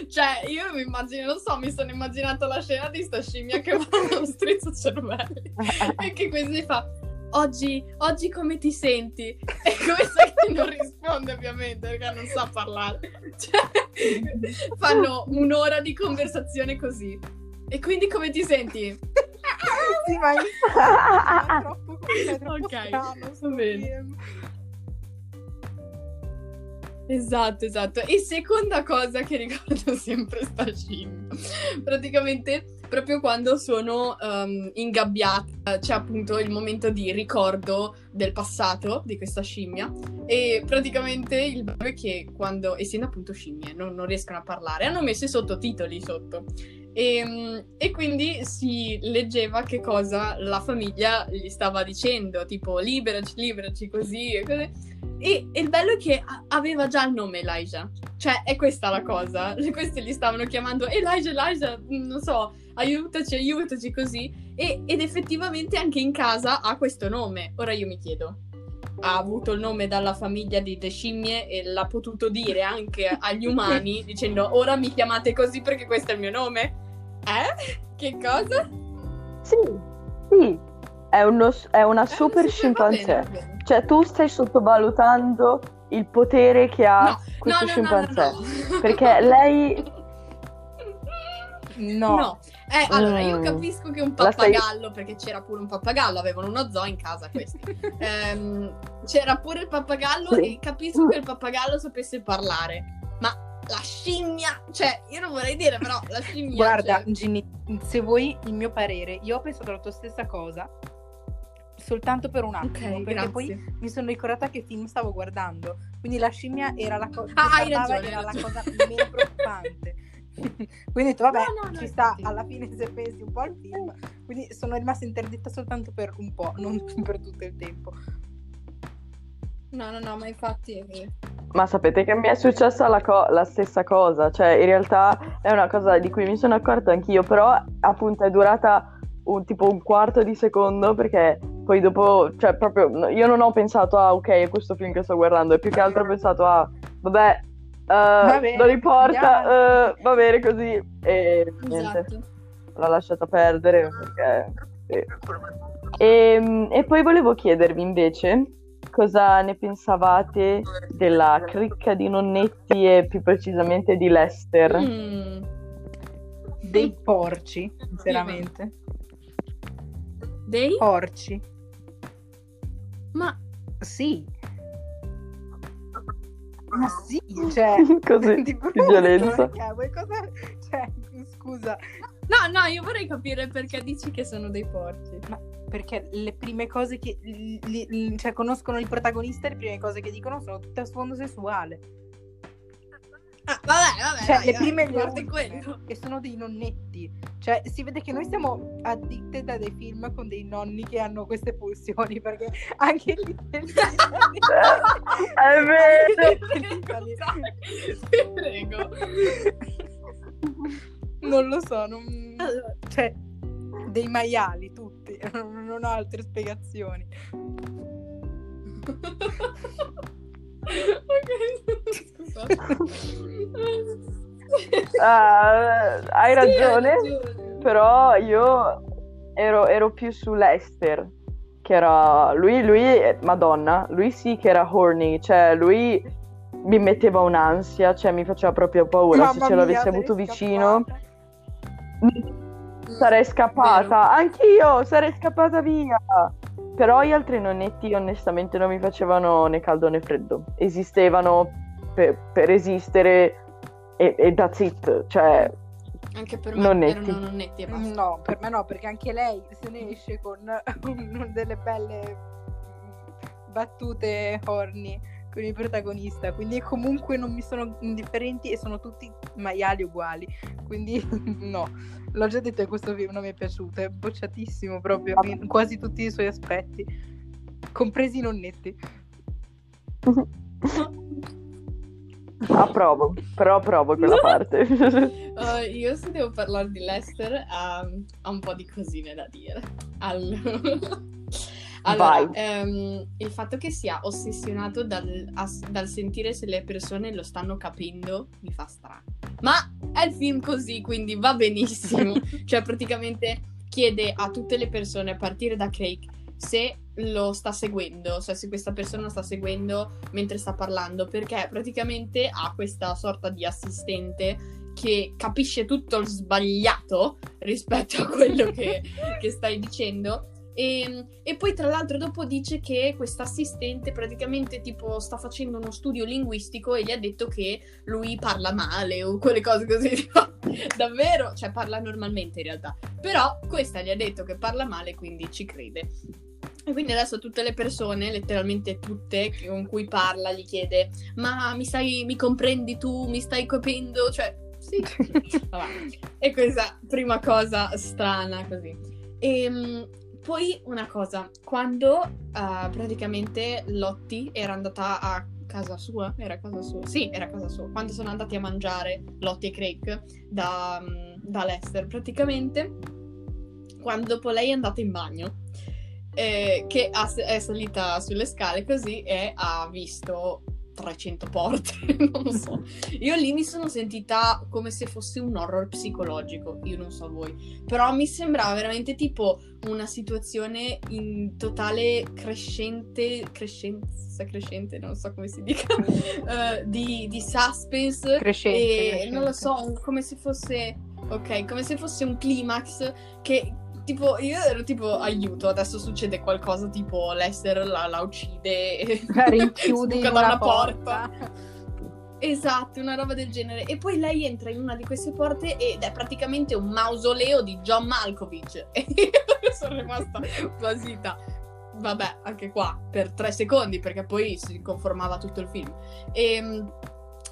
Cioè, io mi immagino, non so, mi sono immaginato la scena di sta scimmia che va allo strizzacervelli e che così fa oggi, oggi come ti senti? E questa che non risponde ovviamente perché non sa parlare. Cioè, fanno un'ora di conversazione così. E quindi come ti senti? sì, ma è troppo, è troppo Ok, strano, va bene. Esatto, esatto. E seconda cosa che ricordo sempre sta scimmia. Praticamente proprio quando sono um, ingabbiata, c'è appunto il momento di ricordo del passato di questa scimmia e praticamente il bello è che quando, essendo appunto scimmie, non, non riescono a parlare, hanno messo i sottotitoli sotto e, ehm, e, quindi si leggeva che cosa la famiglia gli stava dicendo, tipo liberaci, liberaci così e così. E il bello è che aveva già il nome Elijah, cioè è questa la cosa. Questi gli stavano chiamando Elijah, Elijah, non so, aiutaci, aiutaci così. E, ed effettivamente anche in casa ha questo nome. Ora io mi chiedo, ha avuto il nome dalla famiglia di The Scimmie e l'ha potuto dire anche agli umani dicendo ora mi chiamate così perché questo è il mio nome? Eh? Che cosa? Sì, sì, è, uno, è una eh, super scimpanzé. Cioè tu stai sottovalutando il potere che ha no, questo no, scimpanzé. No, perché lei... No. Eh, allora, io mm. capisco che un pappagallo, perché c'era pure un pappagallo, avevano uno zoo in casa questi. ehm, c'era pure il pappagallo sì. e capisco che il pappagallo sapesse parlare. Ma la scimmia, cioè, io non vorrei dire, però la scimmia... Guarda, cioè... Ginny, se vuoi il mio parere, io ho pensato la tua stessa cosa, soltanto per un attimo, okay, perché grazie. poi mi sono ricordata che film stavo guardando, quindi la scimmia era la, co- ah, ragione, era la cosa meno preoccupante. quindi ho detto, vabbè, no, no, ci sta infatti. alla fine se pensi un po' al film, quindi sono rimasta interdetta soltanto per un po', non per tutto il tempo. No, no, no, ma infatti è. Ma sapete che mi è successa la, co- la, stessa cosa, cioè in realtà è una cosa di cui mi sono accorta anch'io, però appunto è durata un, tipo un quarto di secondo perché poi dopo, cioè proprio, io non ho pensato a ok, è questo film che sto guardando, e più che altro ho pensato a vabbè, uh, bene, non importa, uh, va bene così, e niente, Esatto. l'ho lasciata perdere perché... sì. E, e poi volevo chiedervi invece cosa ne pensavate della cricca di nonnetti e più precisamente di Lester. Mm. Dei porci, sinceramente. Dei? Porci. Ma Sì. Ma sì, cioè... Così, di di violenza. Perché? Cosa... Cioè, scusa, No, no, io vorrei capire perché dici che sono dei porci. Ma perché le prime cose che li- li- cioè, conoscono il protagonista, le prime cose che dicono sono tutte a sfondo sessuale. Ah, vabbè, vabbè. Cioè, dai, le prime le quello. ultime, e sono dei nonnetti. Cioè, si vede che noi siamo addicted a dei film con dei nonni che hanno queste pulsioni, perché anche lì nel- È vero! Ti prego. non lo so, non... Allora, cioè, dei maiali tutti, non ho altre spiegazioni. ok, scusate. Ah, hai Sì, ragione, ragione. però io ero, ero più su Lester, che era lui, lui, madonna, lui sì che era horny, cioè lui mi metteva un'ansia, cioè mi faceva proprio paura, se Mamma ce l'avessi avuto vicino scappata. sarei scappata, Vero. anch'io sarei scappata via. Però gli altri nonnetti onestamente non mi facevano né caldo né freddo, esistevano per, per esistere e, e that's it, cioè Anche per me Nonnetti. erano nonnetti e basta. No, per me no, perché anche lei se ne esce con delle belle battute horny con il protagonista, quindi comunque non mi sono indifferenti e sono tutti maiali uguali, quindi no, l'ho già detto che questo film non mi è piaciuto, è bocciatissimo proprio in quasi tutti i suoi aspetti, compresi i nonnetti. Approvo, però approvo quella parte. Uh, io se devo parlare di Lester um, ho un po' di cosine da dire. Allora, allora Vai. ehm, il fatto che sia ossessionato dal, as- dal sentire se le persone lo stanno capendo mi fa strano. Ma è il film così, quindi va benissimo. cioè, praticamente chiede a tutte le persone, a partire da Craig, se lo sta seguendo, cioè se questa persona lo sta seguendo mentre sta parlando, perché praticamente ha questa sorta di assistente che capisce tutto il sbagliato rispetto a quello che, che stai dicendo. E, e poi tra l'altro dopo dice che questa assistente praticamente tipo sta facendo uno studio linguistico e gli ha detto che lui parla male o quelle cose così. Davvero? Cioè parla normalmente in realtà. Però questa gli ha detto che parla male quindi ci crede. E quindi adesso tutte le persone, letteralmente tutte, con cui parla, gli chiede: Ma mi stai, mi comprendi tu? Mi stai capendo? Cioè, sì. E questa prima cosa strana così. E poi una cosa, quando uh, praticamente Lotti era andata a casa sua, era casa sua, sì, era casa sua, quando sono andati a mangiare Lotti e Craig da, mm, da Lester, praticamente, quando dopo lei è andata in bagno, eh, che è salita sulle scale così e ha visto 300 porte, non lo so. Io lì mi sono sentita come se fosse un horror psicologico, io non so voi, però mi sembrava veramente tipo una situazione in totale crescente, crescenza crescente, non so come si dica, eh, di, di suspense Crescente, e crescente. non lo so, come se fosse, ok, come se fosse un climax che tipo io ero tipo aiuto, adesso succede qualcosa tipo Lester la, la uccide e La rinchiude da una una porta. Esatto, una roba del genere. E poi lei entra in una di queste porte ed è praticamente un mausoleo di John Malkovich. E io sono rimasta basita. Vabbè, anche qua per tre secondi, perché poi si conformava tutto il film. E,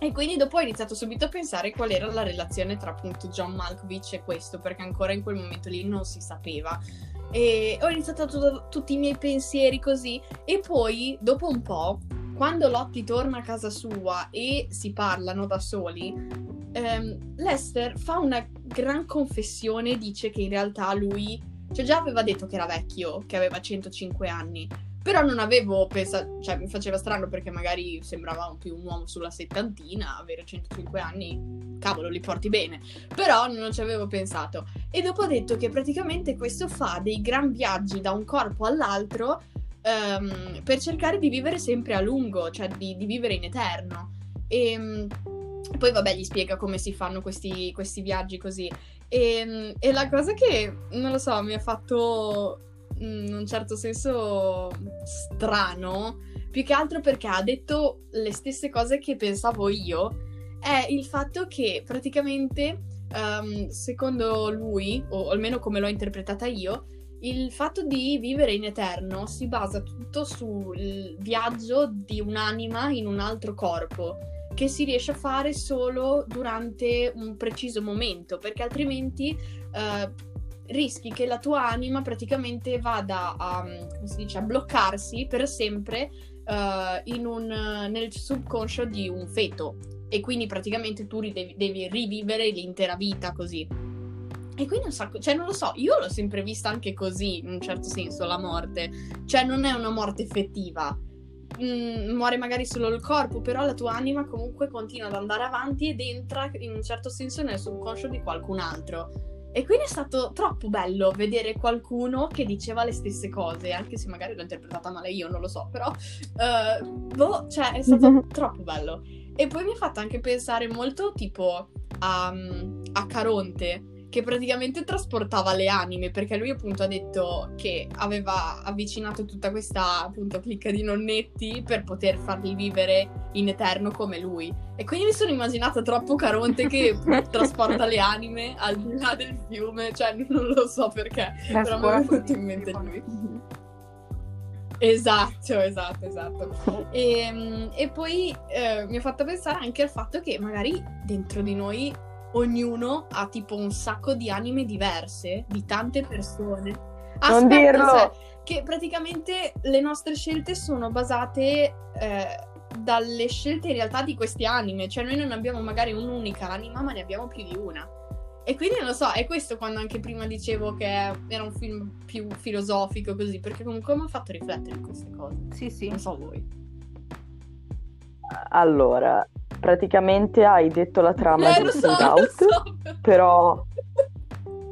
e quindi dopo ho iniziato subito a pensare qual era la relazione tra appunto John Malkovich e questo, perché ancora in quel momento lì non si sapeva. E ho iniziato tutto- tutti i miei pensieri così. E poi, dopo un po', quando Lottie torna a casa sua e si parlano da soli, ehm, Lester fa una gran confessione, dice che in realtà lui, cioè già aveva detto che era vecchio, che aveva 105 anni, però non avevo pensato, cioè mi faceva strano perché magari sembrava più un uomo sulla settantina, avere 105 anni, cavolo, li porti bene, però non ci avevo pensato. E dopo ha detto che praticamente questo fa dei gran viaggi da un corpo all'altro ehm, per cercare di vivere sempre a lungo, cioè di, di vivere in eterno. E mm, poi, vabbè, gli spiega come si fanno questi, questi viaggi così. E, mm, e la cosa che, non lo so, mi ha fatto in un certo senso strano, più che altro perché ha detto le stesse cose che pensavo io, è il fatto che praticamente um, secondo lui, o almeno come l'ho interpretata io, il fatto di vivere in eterno si basa tutto sul viaggio di un'anima in un altro corpo che si riesce a fare solo durante un preciso momento, perché altrimenti uh, rischi che la tua anima praticamente vada a, dice, a bloccarsi per sempre uh, un, nel subconscio di un feto e quindi praticamente tu devi, devi rivivere l'intera vita così. E quindi un sacco, cioè non lo so, io l'ho sempre vista anche così, in un certo senso, la morte. Cioè non è una morte effettiva. Mm, muore magari solo il corpo, però la tua anima comunque continua ad andare avanti ed entra in un certo senso nel subconscio di qualcun altro. E quindi è stato troppo bello vedere qualcuno che diceva le stesse cose, anche se magari l'ho interpretata male io, non lo so, però uh, boh, cioè è stato troppo bello. E poi mi ha fatto anche pensare molto tipo a, a Caronte, che praticamente trasportava le anime, perché lui appunto ha detto che aveva avvicinato tutta questa appunto clicca di nonnetti per poter farli vivere in eterno come lui. E quindi mi sono immaginata troppo Caronte che trasporta le anime al di là del fiume, cioè non lo so perché, La però mi è venuto in mente lui. Esatto, esatto, esatto. E, ehm, e poi eh, mi ha fatto pensare anche al fatto che magari dentro di noi ognuno ha tipo un sacco di anime diverse, di tante persone. Aspetta, non dirlo! Sai, che praticamente le nostre scelte sono basate eh, dalle scelte in realtà di queste anime, cioè noi non abbiamo magari un'unica anima, ma ne abbiamo più di una. E quindi non lo so, è questo quando anche prima dicevo che era un film più filosofico così, perché comunque mi ha fatto riflettere queste cose. Sì, sì. Non so voi. Allora, praticamente hai detto la trama eh, di so, Out, so. però,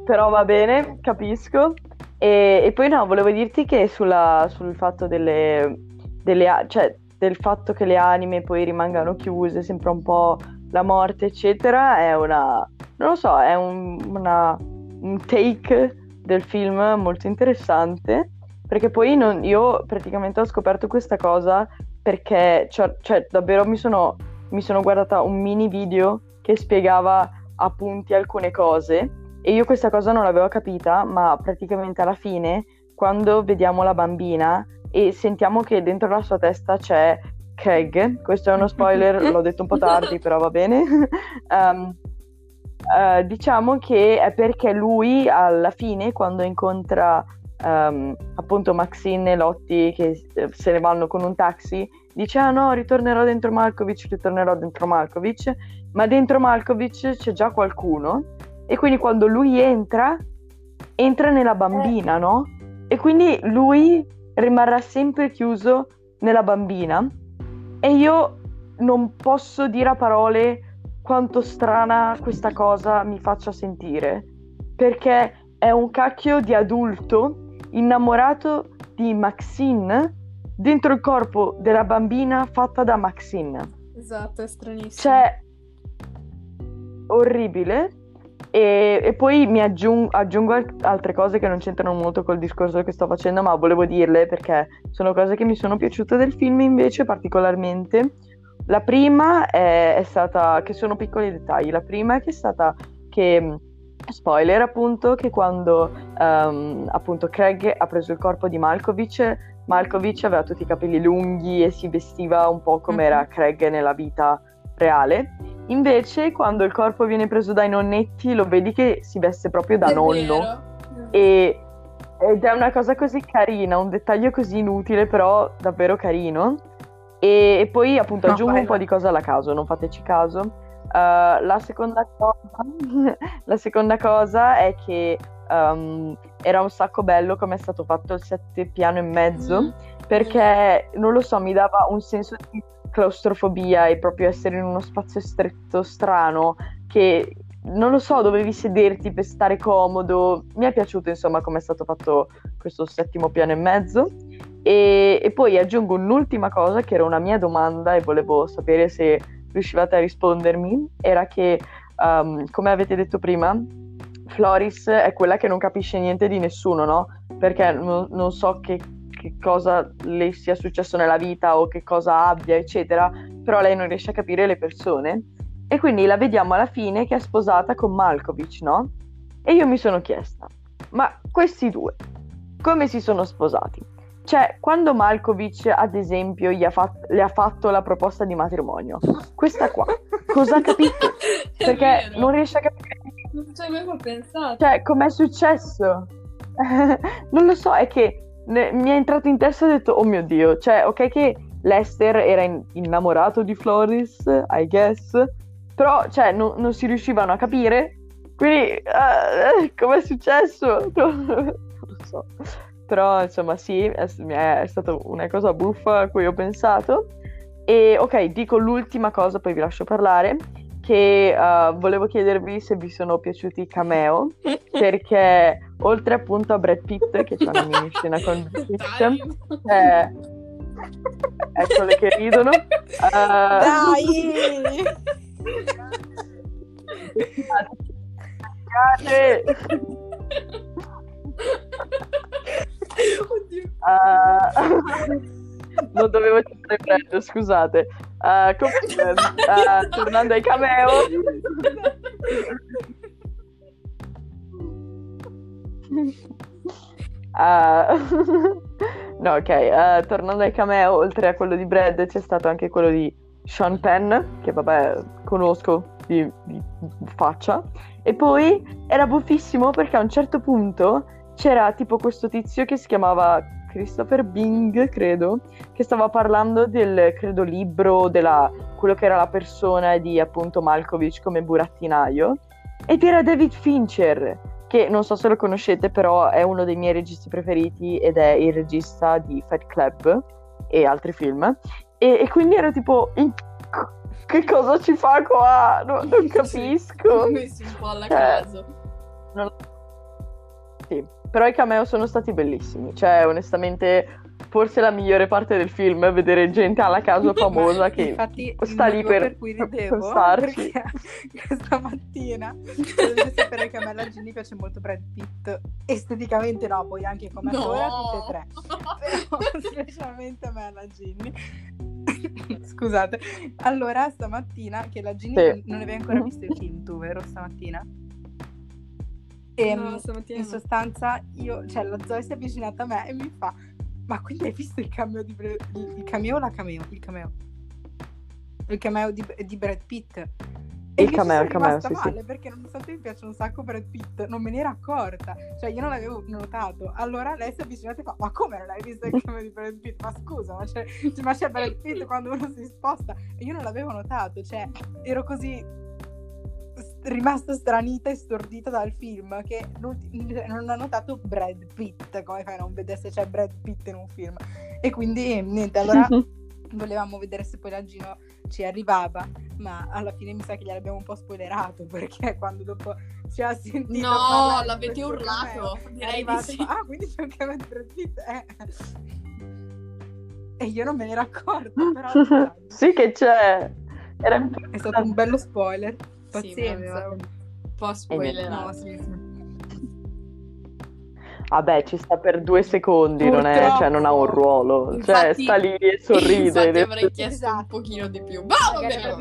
però va bene, capisco. E, e, poi no, volevo dirti che sulla, sul fatto delle, delle, cioè, del fatto che le anime poi rimangano chiuse, sembra un po' la morte, eccetera, è una, non lo so, è un, una, un take del film molto interessante, perché poi non, io praticamente ho scoperto questa cosa perché, cioè, cioè davvero mi sono mi sono guardata un mini video che spiegava appunti alcune cose e io questa cosa non l'avevo capita, ma praticamente alla fine, quando vediamo la bambina e sentiamo che dentro la sua testa c'è Craig, questo è uno spoiler, l'ho detto un po' tardi, però va bene. um, uh, diciamo che è perché lui alla fine, quando incontra um, appunto Maxine e Lotti che eh, se ne vanno con un taxi, dice ah no, ritornerò dentro Malkovich, ritornerò dentro Malkovich, ma dentro Malkovich c'è già qualcuno. E quindi quando lui entra, entra nella bambina, no? E quindi lui rimarrà sempre chiuso nella bambina. E io non posso dire a parole quanto strana questa cosa mi faccia sentire, perché è un cacchio di adulto innamorato di Maxine dentro il corpo della bambina fatta da Maxine. Esatto, è stranissimo. Cioè, orribile. E, e poi mi aggiung- aggiungo altre cose che non c'entrano molto col discorso che sto facendo, ma volevo dirle perché sono cose che mi sono piaciute del film invece particolarmente. La prima è, è stata, che sono piccoli dettagli, la prima è che è stata che spoiler appunto che quando um, appunto Craig ha preso il corpo di Malkovich Malkovich aveva tutti i capelli lunghi e si vestiva un po' come era mhm. Craig nella vita reale. Invece quando il corpo viene preso dai nonnetti lo vedi che si veste proprio da è nonno. E, ed è una cosa così carina un dettaglio così inutile però davvero carino. E, e poi appunto no, aggiungo un po' di cose alla caso non fateci caso. Uh, la, seconda cosa, la, seconda cosa, è che um, era un sacco bello come è stato fatto il sette piano e mezzo, mm. perché non lo so, mi dava un senso di claustrofobia e proprio essere in uno spazio stretto, strano, che non lo so, dovevi sederti per stare comodo. Mi è piaciuto insomma come è stato fatto questo settimo piano e mezzo. E, e poi aggiungo un'ultima cosa che era una mia domanda e volevo sapere se riuscivate a rispondermi era che, um, come avete detto prima, Floris è quella che non capisce niente di nessuno, no? Perché non, non so che, che, cosa le sia successo nella vita o che cosa abbia, eccetera, però lei non riesce a capire le persone. E quindi la vediamo alla fine che è sposata con Malkovich, no? E io mi sono chiesta, ma questi due come si sono sposati? Cioè, quando Malkovich, ad esempio, gli ha fat- le ha fatto la proposta di matrimonio, questa qua, cosa ha capito? Perché vero. non riesce a capire. Non ci avevo pensato. Cioè, com'è successo? non lo so, è che ne- mi è entrato in testa e ho detto, oh mio Dio, cioè, ok che Lester era in- innamorato di Floris, I guess, però, cioè, non- non si riuscivano a capire, quindi, eh, com'è successo? non lo so. Però, insomma, sì, è, è, stata una cosa buffa a cui ho pensato. E, ok, dico l'ultima cosa, poi vi lascio parlare, che eh, volevo chiedervi se vi sono piaciuti i cameo, perché oltre appunto a Brad Pitt, che c'è una mini scena con Brad Pitt, Dai. eh, eccole che ridono. eh, Dai! Scusate. Eh, non dovevo citare Brad, scusate. Eh, comunque, eh, tornando ai cameo. Ah, no, ok, tornando ai cameo, oltre a quello di Brad c'è stato anche quello di Sean Penn, che vabbè conosco di, di faccia, e poi era buffissimo perché a un certo punto c'era tipo questo tizio che si chiamava Christopher Bing, credo, che stava parlando del, credo, libro, della, quello che era la persona di appunto Malkovich come burattinaio, ed era David Fincher, che non so se lo conoscete, però è uno dei miei registi preferiti ed è il regista di Fight Club e altri film. E, e quindi era tipo, "In- che cosa ci fa qua? No- non capisco. L'ho messo un po' alla Eh. caso. Sì, però i cameo sono stati bellissimi. Cioè, onestamente, forse la migliore parte del film è vedere gente alla caso famosa che Infatti, sta lì motivo per- cui per ridevo starci. perché questa mattina dovete sapere che a me la Ginny piace molto Brad Pitt esteticamente no poi anche come No. attore tutte e tre però specialmente a me la Ginny scusate allora stamattina che la Ginny Sì. non- non avevi ancora visto il film tu vero stamattina e No, stamattina in no. sostanza io cioè la Zoe si è avvicinata a me e mi fa ma quindi hai visto il cameo di Bra- il, il cameo o la cameo? Il cameo. Il cameo di, di Brad Pitt. E Il cameo, il cameo, rimasta sì, sì. male perché nonostante mi piace un sacco Brad Pitt, non me ne ero accorta. Cioè io non l'avevo notato. Allora lei si è avvicinata e fa ma come non hai visto il cameo di Brad Pitt? Ma scusa, ma c'è, ma c'è Brad Pitt quando uno si sposta? E io non l'avevo notato. Cioè ero così rimasta stranita e stordita dal film che non, ho notato Brad Pitt come fai a non vedere se c'è Brad Pitt in un film e quindi niente allora volevamo vedere se poi la Gino ci arrivava ma alla fine mi sa che gliel'abbiamo un po' spoilerato perché quando dopo ci ha sentito No, l'avete urlato. cameo, Direi di arrivato, sì. ah quindi c'è di Brad Pitt eh. e io non me ne ero accorta però sì che c'è. Era è stato un bello spoiler pazienza aveva un po' sì, sì. Vabbè, ci sta per due secondi, non, è, cioè, non ha un ruolo. cioè, Infatti- sta lì e sorride. Infatti avrei chiesto un Esatto. pochino di più. Ma vabbè,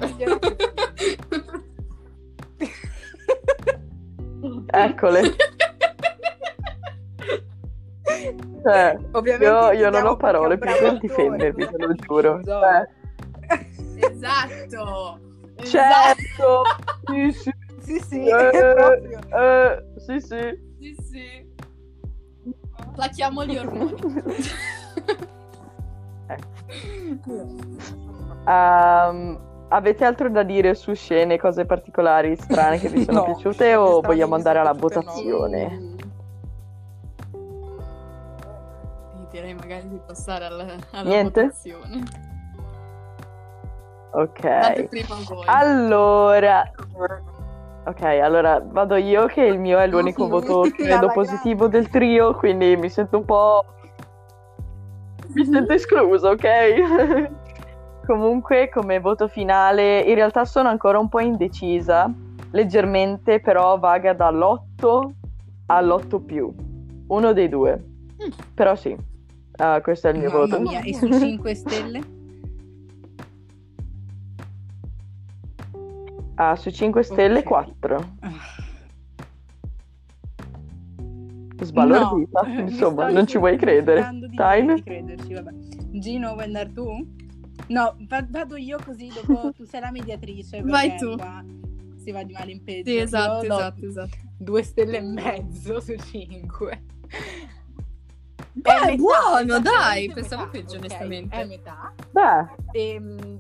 Eccole. Cioè, Ovviamente io, io non ho parole più un per difendervi, te lo giuro. Zoe? Cioè, esatto. Certo! Sì, sì. Sì, sì, Eh, eh, sì, sì. Sì, sì. Plachiamo gli ormoni. Ehm, avete altro da dire su scene, cose particolari, strane che vi sono No, piaciute o vogliamo andare alla no. votazione? Sì, Direi magari di passare alla, alla Niente? votazione. Date Ok. prima voi. Allora, ok, allora vado io che il mio è l'unico voto credo positivo del trio, quindi mi sento un po'... mi sento escluso, ok? Comunque, come voto finale, in realtà sono ancora un po' indecisa, leggermente, però vaga dall'8 all'8 più, uno dei due. Mm. Però sì, ah, questo è il mio Mamma voto. mia, e su 5 stelle? Ah, su 5 stelle Ok. 4. Ah. Sbalordita, No, mi insomma, non ci vuoi credere. Time? crederci, vabbè. Gino, vuoi andare tu? No, va- vado io così dopo tu sei la mediatrice. Vai tu. qua Si va di male in peggio. Sì, esatto, Io esatto, esatto. Due stelle e mezzo su cinque. Beh, È metà, buono, dai, metà, pensavo peggio, ok, onestamente. È metà. Beh, Ehm,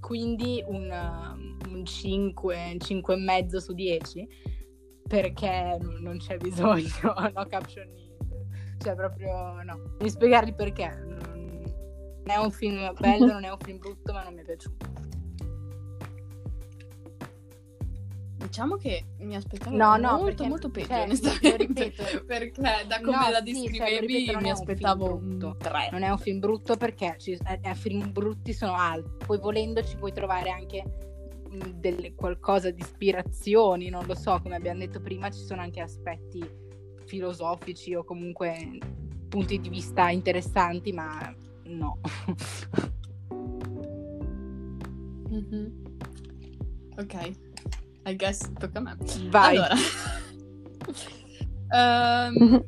quindi un, um, un 5, 5 e mezzo su 10 perché non c'è bisogno, no caption needed. Cioè proprio no. Devi spiegargli perché. Non è un film bello, non è un film brutto, ma non mi è piaciuto. Diciamo che mi aspettavo No, no, molto, perché- molto peggio, cioè, onestamente. ripeto. perché da come No, la sì, cioè, descrivevi ripeto, non mi un aspettavo brutto. un 3. Non è un film brutto perché ci, eh, film brutti sono altri. Poi volendo ci puoi trovare anche delle, qualcosa di ispirazioni, non lo so, come abbiamo detto prima, ci sono anche aspetti filosofici o comunque punti di vista interessanti, ma no. Mhm. Ok, I guess tocca a me. Vai. Allora. Ehm,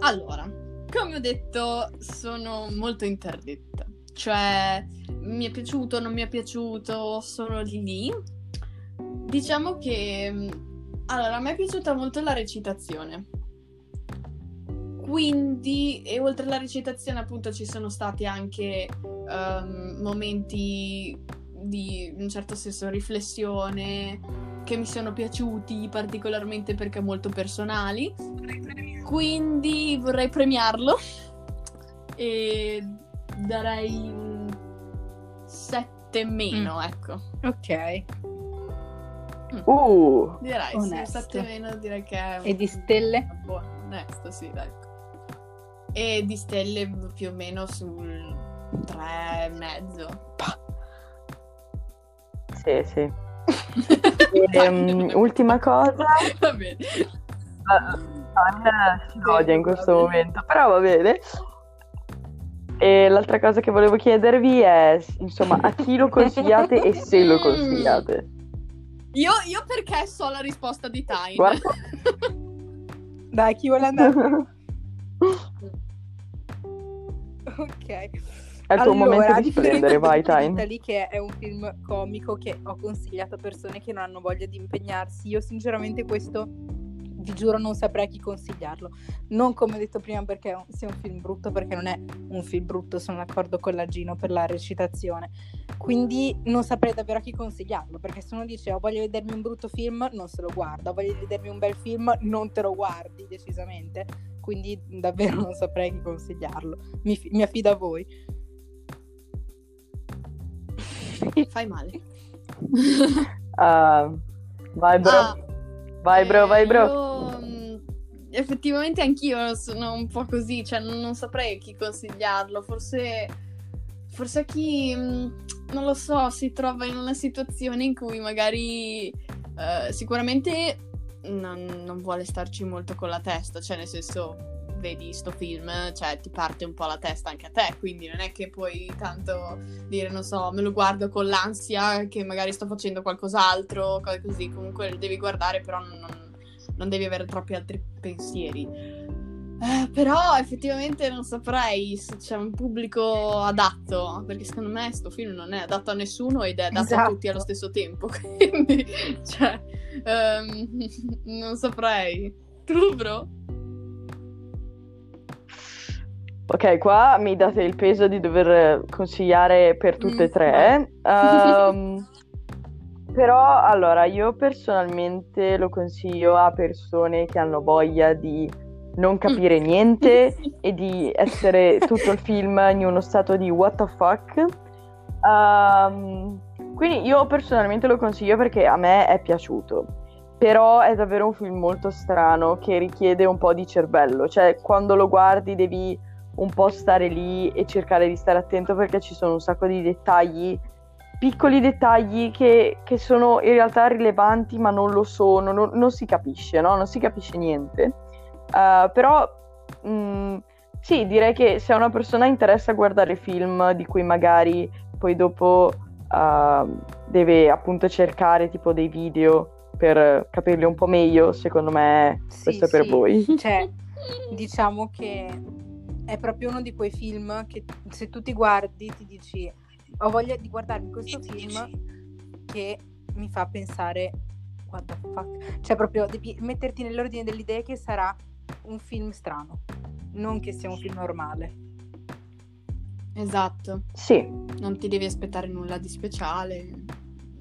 allora, come ho detto, sono molto interdetta. Cioè, mi è piaciuto, non mi è piaciuto, sono lì. Diciamo che... mh, Allora, a me è piaciuta molto la recitazione. Quindi, e oltre alla recitazione, appunto, ci sono stati anche ehm, momenti di, un certo senso, riflessione che mi sono piaciuti particolarmente perché molto personali. Quindi vorrei premiarlo e darei un 7 meno, ecco. Ok. uh, Direi sì, un Onesto. 7 meno direi che è E di stelle? buono, onesto, sì, dai. E di stelle più o meno sul 3 e mezzo. sì, sì. Ehm, ultima cosa, Va bene. Tania si odia in questo momento, però va bene. E l'altra cosa che volevo chiedervi è, insomma, a chi lo consigliate e se lo consigliate? Io, io perché so la risposta di Time. Guarda. Dai, chi vuole andare? Ok. È il tuo momento a di splendere, vai, di Time. Italy, che è un film comico che ho consigliato a persone che non hanno voglia di impegnarsi. Io sinceramente questo vi giuro non saprei a chi consigliarlo. Non come ho detto prima perché sia un film brutto, perché non è un film brutto, sono d'accordo con la Gino per la recitazione. Quindi non saprei davvero a chi consigliarlo, perché se uno dice ho voglia di vedermi un brutto film, non se lo guarda, ho voglia di vedermi un bel film, non te lo guardi decisamente. Quindi davvero non saprei chi consigliarlo. Mi, fi- mi affido a voi. Fai male. Ah, vai, bro. Ah, vai, bro, vai, bro. io, mh, effettivamente anch'io sono un po' così, cioè non, saprei chi consigliarlo. Forse, forse chi, mh, non lo so, si trova in una situazione in cui magari eh, sicuramente non, non vuole starci molto con la testa, cioè nel senso vedi sto film, cioè ti parte un po' la testa anche a te, quindi non è che puoi tanto dire, non so, me lo guardo con l'ansia che magari sto facendo qualcos'altro, cose così, comunque lo devi guardare, però non, non- devi avere troppi altri pensieri. Eh, però effettivamente non saprei se c'è un pubblico adatto, perché secondo me sto film non è adatto a nessuno ed è adatto a Esatto. tutti allo stesso tempo, quindi, cioè, ehm, non saprei. Tu, bro? Ok, qua mi date il peso di dover consigliare per tutte e Mm, tre. Ehm, però, allora, io personalmente lo consiglio a persone che hanno voglia di non capire Mm. niente e di essere tutto il film in uno stato di what the fuck. Ehm, quindi io personalmente lo consiglio perché a me è piaciuto. Però è davvero un film molto strano che richiede un po' di cervello. Cioè, quando lo guardi devi un po' stare lì e cercare di stare attento perché ci sono un sacco di dettagli, piccoli dettagli che, che sono in realtà rilevanti ma non lo sono, non, non si capisce, no? Non si capisce niente. Uh, però mh, sì, direi che se a una persona interessa guardare film di cui magari poi dopo uh, deve appunto cercare tipo dei video per capirli un po' meglio, secondo me Sì, questo è per sì. voi. Cioè, diciamo che è proprio uno di quei film che se tu ti guardi ti dici ho voglia di guardarmi questo film che mi fa pensare what the fuck. Cioè proprio devi metterti nell'ordine delle idee che sarà un film strano, non che sia un film normale. Esatto, Sì, non ti devi aspettare nulla di speciale.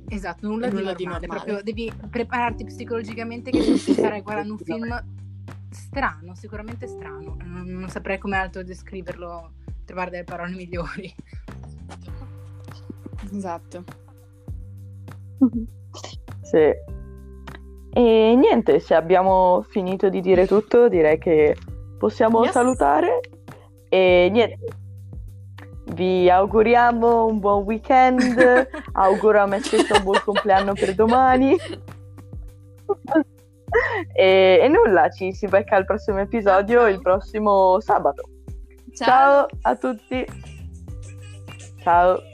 Esatto, nulla, Nulla di, di normale, normale. proprio devi prepararti psicologicamente che tu starai guardando un film strano, sicuramente strano. Non, non saprei come altro descriverlo, trovare delle parole migliori. Esatto. sì. E niente, se abbiamo finito di dire tutto, direi che possiamo Yes. salutare. E niente, vi auguriamo un buon weekend. Auguro a me stesso un buon compleanno per domani. E, e nulla, ci si becca al prossimo episodio il prossimo sabato. Ciao a tutti. Ciao.